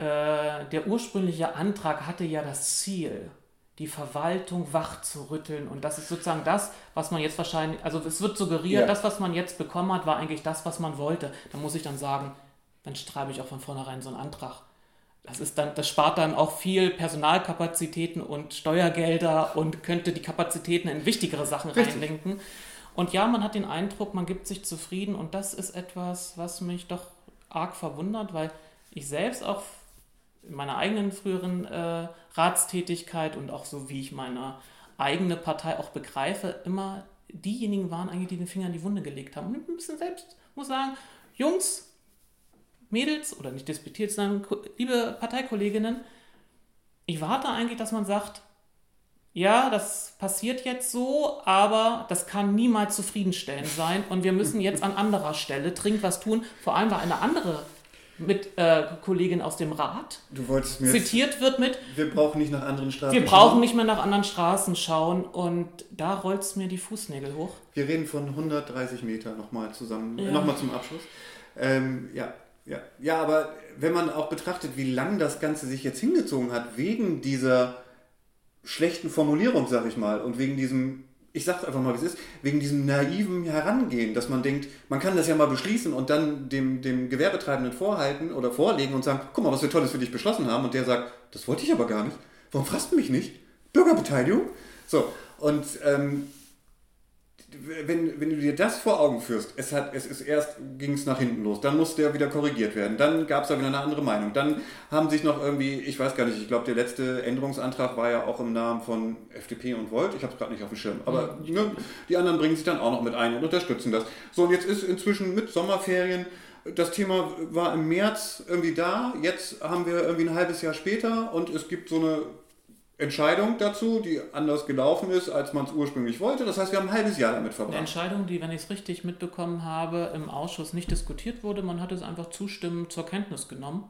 der ursprüngliche Antrag hatte ja das Ziel, die Verwaltung wach zu rütteln. Und das ist sozusagen das, was man jetzt wahrscheinlich, also es wird suggeriert, ja. das, was man jetzt bekommen hat, war eigentlich das, was man wollte. Da muss ich dann sagen, dann schreibe ich auch von vornherein so einen Antrag das ist dann, das spart dann auch viel Personalkapazitäten und Steuergelder und könnte die Kapazitäten in wichtigere Sachen Richtig. reinlenken. Und ja, man hat den Eindruck, man gibt sich zufrieden und das ist etwas, was mich doch arg verwundert, weil ich selbst auch in meiner eigenen früheren äh, Ratstätigkeit und auch so wie ich meine eigene Partei auch begreife, immer diejenigen waren eigentlich, die den Finger in die Wunde gelegt haben. Und ein bisschen selbst muss sagen, Jungs, Mädels oder nicht disputiert, sondern liebe Parteikolleginnen, ich warte eigentlich, dass man sagt, ja, das passiert jetzt so, aber das kann niemals zufriedenstellend sein und wir müssen jetzt an anderer Stelle dringend was tun. Vor allem war eine andere mit äh, Kollegin aus dem Rat. Du wolltest mir zitiert wird mit wir brauchen nicht nach anderen Straßen wir brauchen nicht mehr nach anderen Straßen schauen. Und da rollt es mir die Fußnägel hoch. Wir reden von 130 Meter nochmal zusammen ja. nochmal zum Abschluss. Ähm, ja ja, ja, aber wenn man auch betrachtet, wie lang das Ganze sich jetzt hingezogen hat, wegen dieser schlechten Formulierung, sag ich mal, und wegen diesem, ich sag's einfach mal, wie es ist, wegen diesem naiven Herangehen, dass man denkt, man kann das ja mal beschließen und dann dem, dem Gewerbetreibenden vorhalten oder vorlegen und sagen, guck mal, was wir Tolles für dich beschlossen haben. Und der sagt, das wollte ich aber gar nicht. Warum fragst du mich nicht? Bürgerbeteiligung? So, und ähm, wenn, wenn du dir das vor Augen führst, es, hat, es ist erst ging es nach hinten los, dann musste er wieder korrigiert werden, dann gab es da wieder eine andere Meinung, dann haben sich noch irgendwie, ich weiß gar nicht, ich glaube, der letzte Änderungsantrag war ja auch im Namen von FDP und Volt, ich habe es gerade nicht auf dem Schirm, aber ne, die anderen bringen sich dann auch noch mit ein und unterstützen das. So, und jetzt ist inzwischen mit Sommerferien, das Thema war im März irgendwie da, jetzt haben wir irgendwie ein halbes Jahr später und es gibt so eine Entscheidung dazu, die anders gelaufen ist, als man es ursprünglich wollte. Das heißt, wir haben ein halbes Jahr damit verbracht. Eine Entscheidung, die, wenn ich es richtig mitbekommen habe, im Ausschuss nicht diskutiert wurde. Man hat es einfach zustimmend zur Kenntnis genommen.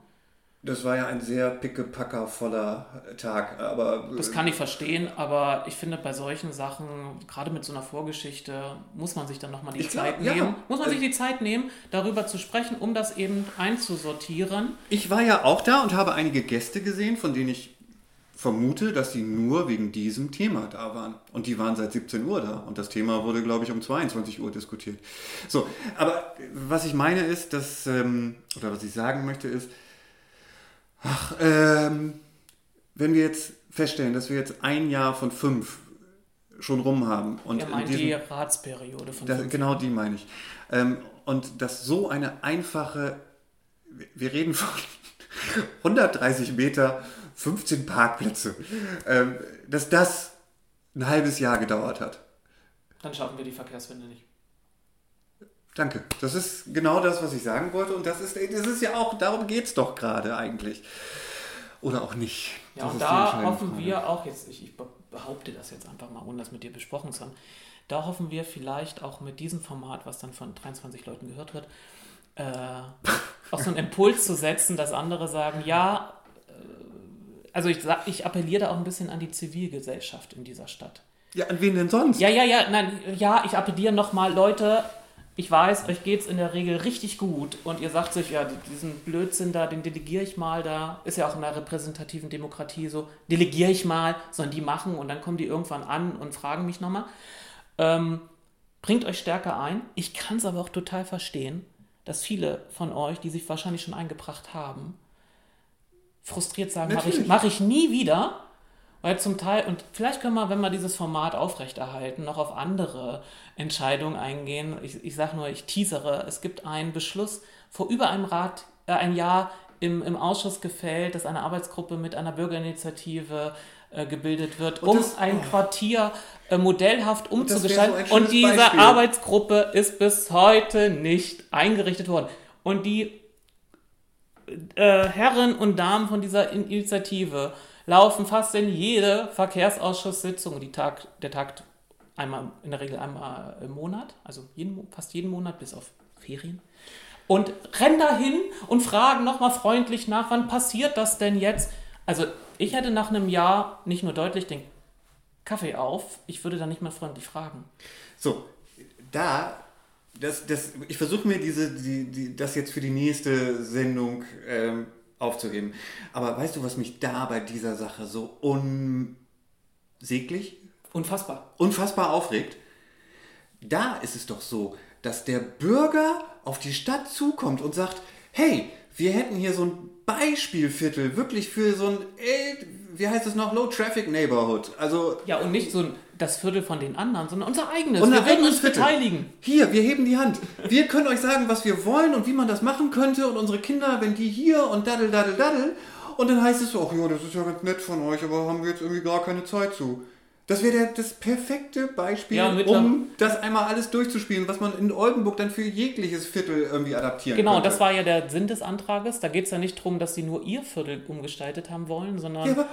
Das war ja ein sehr pickepackervoller Tag, aber... Das kann ich verstehen, aber ich finde, bei solchen Sachen, gerade mit so einer Vorgeschichte, muss man sich dann nochmal die ich Zeit glaub, nehmen. Ja. Muss man sich die Zeit nehmen, darüber zu sprechen, um das eben einzusortieren. Ich war ja auch da und habe einige Gäste gesehen, von denen ich vermute, dass die nur wegen diesem Thema da waren. Und die waren seit 17 Uhr da. Und das Thema wurde, glaube ich, um 22 Uhr diskutiert. So, aber was ich meine ist, dass, ähm, oder was ich sagen möchte ist, ach, ähm, wenn wir jetzt feststellen, dass wir jetzt ein Jahr von fünf schon rum haben. Und er meint die Ratsperiode von das, Genau die meine ich. Ähm, und dass so eine einfache, wir reden von 130 Meter 15 Parkplätze. Ähm, dass das ein halbes Jahr gedauert hat. Dann schaffen wir die Verkehrswende nicht. Danke. Das ist genau das, was ich sagen wollte. Und das ist, das ist ja auch, darum geht es doch gerade eigentlich. Oder auch nicht. Ja, das und da hoffen Frage. wir auch, jetzt, ich, ich behaupte das jetzt einfach mal, ohne das mit dir besprochen zu haben, da hoffen wir vielleicht auch mit diesem Format, was dann von 23 Leuten gehört wird, äh, auch so einen Impuls zu setzen, dass andere sagen, ja, also ich, ich appelliere da auch ein bisschen an die Zivilgesellschaft in dieser Stadt. Ja, an wen denn sonst? Ja, ja, ja, nein, ja, ich appelliere nochmal, Leute, ich weiß, euch geht es in der Regel richtig gut und ihr sagt sich, ja, diesen Blödsinn da, den delegiere ich mal da, ist ja auch in der repräsentativen Demokratie so, delegiere ich mal, sollen die machen und dann kommen die irgendwann an und fragen mich nochmal. Ähm, bringt euch stärker ein. Ich kann es aber auch total verstehen, dass viele von euch, die sich wahrscheinlich schon eingebracht haben, frustriert sagen, mache ich, mach ich nie wieder. Weil zum Teil, und vielleicht können wir, wenn wir dieses Format aufrechterhalten, noch auf andere Entscheidungen eingehen. Ich, ich sage nur, ich teasere, es gibt einen Beschluss vor über einem Rat, äh, ein Jahr im, im Ausschuss gefällt, dass eine Arbeitsgruppe mit einer Bürgerinitiative äh, gebildet wird, um das- ein oh. Quartier äh, modellhaft so umzugestalten. ein und diese Beispiel. Arbeitsgruppe ist bis heute nicht eingerichtet worden. Und die äh, Herren und Damen von dieser In- Initiative laufen fast in jede Verkehrsausschusssitzung, die Tag, der Takt einmal, in der Regel einmal im Monat, also jeden, fast jeden Monat bis auf Ferien. Und rennen dahin und fragen nochmal freundlich nach, wann passiert das denn jetzt? Also ich hätte nach einem Jahr nicht nur deutlich den Kaffee auf, ich würde dann nicht mehr freundlich fragen. So, da, das, das, ich versuche mir diese, die, die, das jetzt für die nächste Sendung ähm, aufzuheben. Aber weißt du, was mich da bei dieser Sache so unsäglich, Unfassbar. unfassbar aufregt? Da ist es doch so, dass der Bürger auf die Stadt zukommt und sagt, hey, wir hätten hier so ein Beispielviertel, wirklich für so ein, äh, wie heißt es noch, Low Traffic Neighborhood. Also Ja, und nicht so ein- das Viertel von den anderen, sondern unser eigenes. Und wir eigenes uns Viertel. beteiligen. Hier, wir heben die Hand. Wir können euch sagen, was wir wollen und wie man das machen könnte. Und unsere Kinder, wenn die hier und daddel, daddel, daddel. Und dann heißt es so, ach ja, das ist ja ganz nett von euch, aber haben wir jetzt irgendwie gar keine Zeit zu. Das wäre das perfekte Beispiel, Ja, um das einmal alles durchzuspielen, was man in Oldenburg dann für jegliches Viertel irgendwie adaptieren Genau, könnte. das war ja der Sinn des Antrages. Da geht es ja nicht darum, dass sie nur ihr Viertel umgestaltet haben wollen, sondern Ja,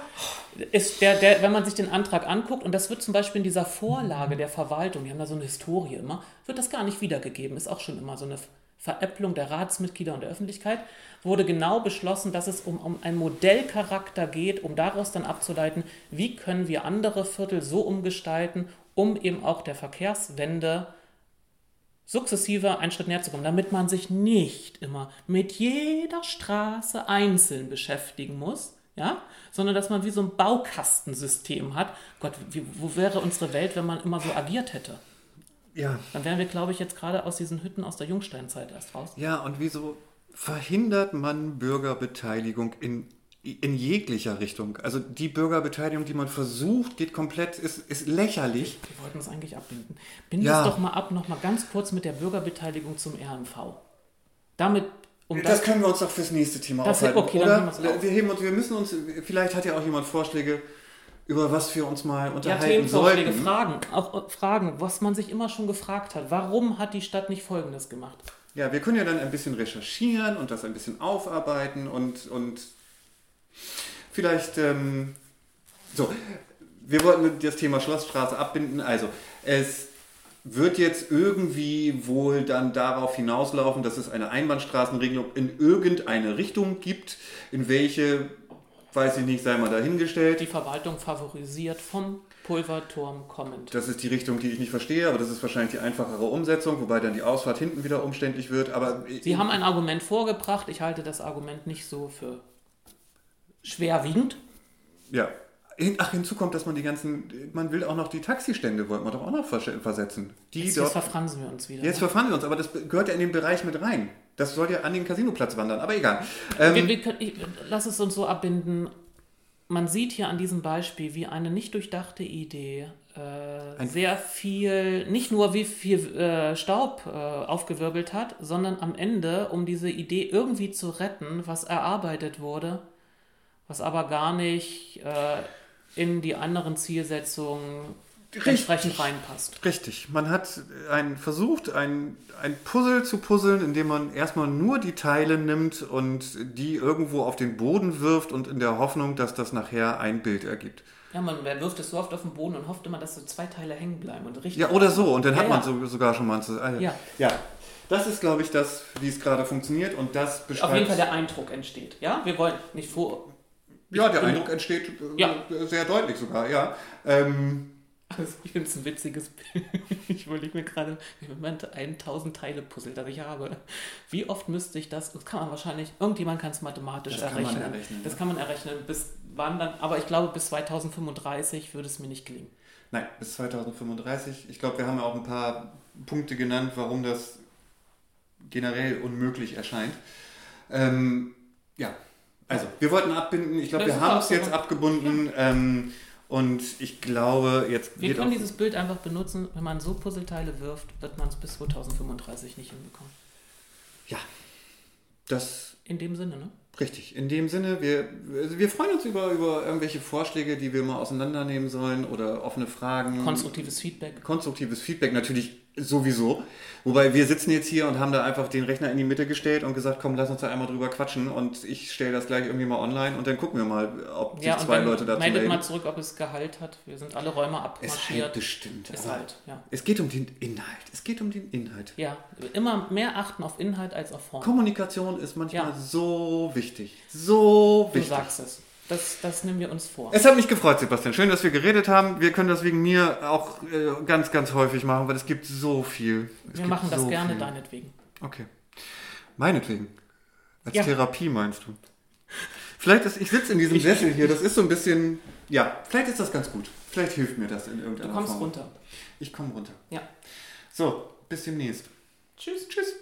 ist der, der, wenn man sich den Antrag anguckt, und das wird zum Beispiel in dieser Vorlage der Verwaltung, die haben da so eine Historie immer, wird das gar nicht wiedergegeben. Ist auch schon immer so eine Veräpplung der Ratsmitglieder und der Öffentlichkeit. Wurde genau beschlossen, dass es um, um einen Modellcharakter geht, um daraus dann abzuleiten, wie können wir andere Viertel so umgestalten, um eben auch der Verkehrswende sukzessive einen Schritt näher zu kommen, damit man sich nicht immer mit jeder Straße einzeln beschäftigen muss, ja, sondern dass man wie so ein Baukastensystem hat. Gott, wie, wo wäre unsere Welt, wenn man immer so agiert hätte? Ja, Dann wären wir, glaube ich, jetzt gerade aus diesen Hütten aus der Jungsteinzeit erst raus. ja, und wieso verhindert man Bürgerbeteiligung in, in jeglicher Richtung? Also die Bürgerbeteiligung, die man versucht, geht komplett, ist, ist lächerlich. Wir wollten es eigentlich abbinden. Binden Ja. es doch mal ab, noch mal ganz kurz mit der Bürgerbeteiligung zum RMV. Damit, um Das das, können wir uns doch fürs nächste Thema Das- aufhalten, okay, oder? wir, heben uns, wir müssen uns, vielleicht hat ja auch jemand Vorschläge, über was wir uns mal ja, unterhalten Themenvorschläge, sollten. Fragen, auch äh, Fragen, was man sich immer schon gefragt hat. Warum hat die Stadt nicht Folgendes gemacht? Ja, wir können ja dann ein bisschen recherchieren und das ein bisschen aufarbeiten und, und vielleicht, ähm, so, wir wollten das Thema Schlossstraße abbinden. Also, es wird jetzt irgendwie wohl dann darauf hinauslaufen, dass es eine Einbahnstraßenregelung in irgendeine Richtung gibt, in welche, weiß ich nicht, sei mal dahingestellt. Die Verwaltung favorisiert vom Pulverturm kommend. Das ist die Richtung, die ich nicht verstehe, aber das ist wahrscheinlich die einfachere Umsetzung, wobei dann die Ausfahrt hinten wieder umständlich wird. Aber Sie haben ein Argument vorgebracht. Ich halte das Argument nicht so für schwerwiegend. Ja. Ach, hinzu kommt, dass man die ganzen, man will auch noch die Taxistände, wollten wir doch auch noch vers- versetzen. Die Jetzt, dort, jetzt verfransen wir uns wieder. jetzt ne? verfahren wir uns, aber das gehört ja in den Bereich mit rein. Das soll ja an den Casinoplatz wandern, aber egal. Ähm, wir, wir können, ich, lass es uns so abbinden. Man sieht hier an diesem Beispiel, wie eine nicht durchdachte Idee äh, sehr viel, nicht nur wie viel äh, Staub äh, aufgewirbelt hat, sondern am Ende, um diese Idee irgendwie zu retten, was erarbeitet wurde, was aber gar nicht äh, in die anderen Zielsetzungen entsprechend reinpasst. Richtig. Man hat ein, versucht, ein, ein Puzzle zu puzzeln, indem man erstmal nur die Teile nimmt und die irgendwo auf den Boden wirft und in der Hoffnung, dass das nachher ein Bild ergibt. Ja, man wirft es so oft auf den Boden und hofft immer, dass so zwei Teile hängen bleiben und richtig. Ja, oder so. Und dann Ja, hat man ja. so, sogar schon mal ein ah, Ja. ja. Das ist, glaube ich, das, wie es gerade funktioniert und das beschreibt. Auf jeden Fall der Eindruck entsteht. Ja, wir wollen nicht vor. Ja, der Eindruck entsteht äh, Ja. sehr deutlich sogar, ja. Ähm, Also ich finde es ein witziges Bild. Ich überlege mir gerade, wie man 1000 Teile Puzzle, das ich habe. Wie oft müsste ich das? Das kann man wahrscheinlich, irgendjemand kann es mathematisch Das kann man errechnen. errechnen, Das ja. kann man errechnen. Bis wann dann? Aber ich glaube, bis 2035 würde es mir nicht gelingen. Nein, bis 2035. Ich glaube, wir haben ja auch ein paar Punkte genannt, warum das generell unmöglich erscheint. Ähm, ja, also wir wollten abbinden. Ich glaube, wir haben es jetzt abgebunden. Ähm, und ich glaube, jetzt Wir können dieses Bild einfach benutzen. Wenn man so Puzzleteile wirft, wird man es bis 2035 nicht hinbekommen. ja, das In dem Sinne, ne? richtig. In dem Sinne, wir, also wir freuen uns über, über irgendwelche Vorschläge, die wir mal auseinandernehmen sollen oder offene Fragen. Konstruktives Feedback. konstruktives Feedback natürlich sowieso. Wobei wir sitzen jetzt hier und haben da einfach den Rechner in die Mitte gestellt und gesagt, komm, lass uns da einmal drüber quatschen und ich stelle das gleich irgendwie mal online und dann gucken wir mal, ob sich Ja, zwei Leute dazu meldet melden. mal zurück, ob es Gehalt hat. Wir sind alle Räume Es halt abmarschiert. bestimmt. Aber halt, ja. Es geht um den Inhalt. Es geht um den Inhalt. Ja, immer mehr achten auf Inhalt als auf Form. Kommunikation ist manchmal Ja. so wichtig. So Du wichtig. sagst es. Das, das nehmen wir uns vor. Es hat mich gefreut, Sebastian. Schön, dass wir geredet haben. Wir können das wegen mir auch äh, ganz, ganz häufig machen, weil es gibt so viel. Es wir machen das so gerne viel. deinetwegen. Okay. Meinetwegen. Als Ja. Therapie meinst du? Vielleicht ist, ich sitze in diesem Ich- Sessel hier, das ist so ein bisschen, ja, vielleicht ist das ganz gut. Vielleicht hilft mir das in Du irgendeiner kommst Form. runter. Ich komme runter. Ja. So, bis demnächst. Tschüss. Tschüss.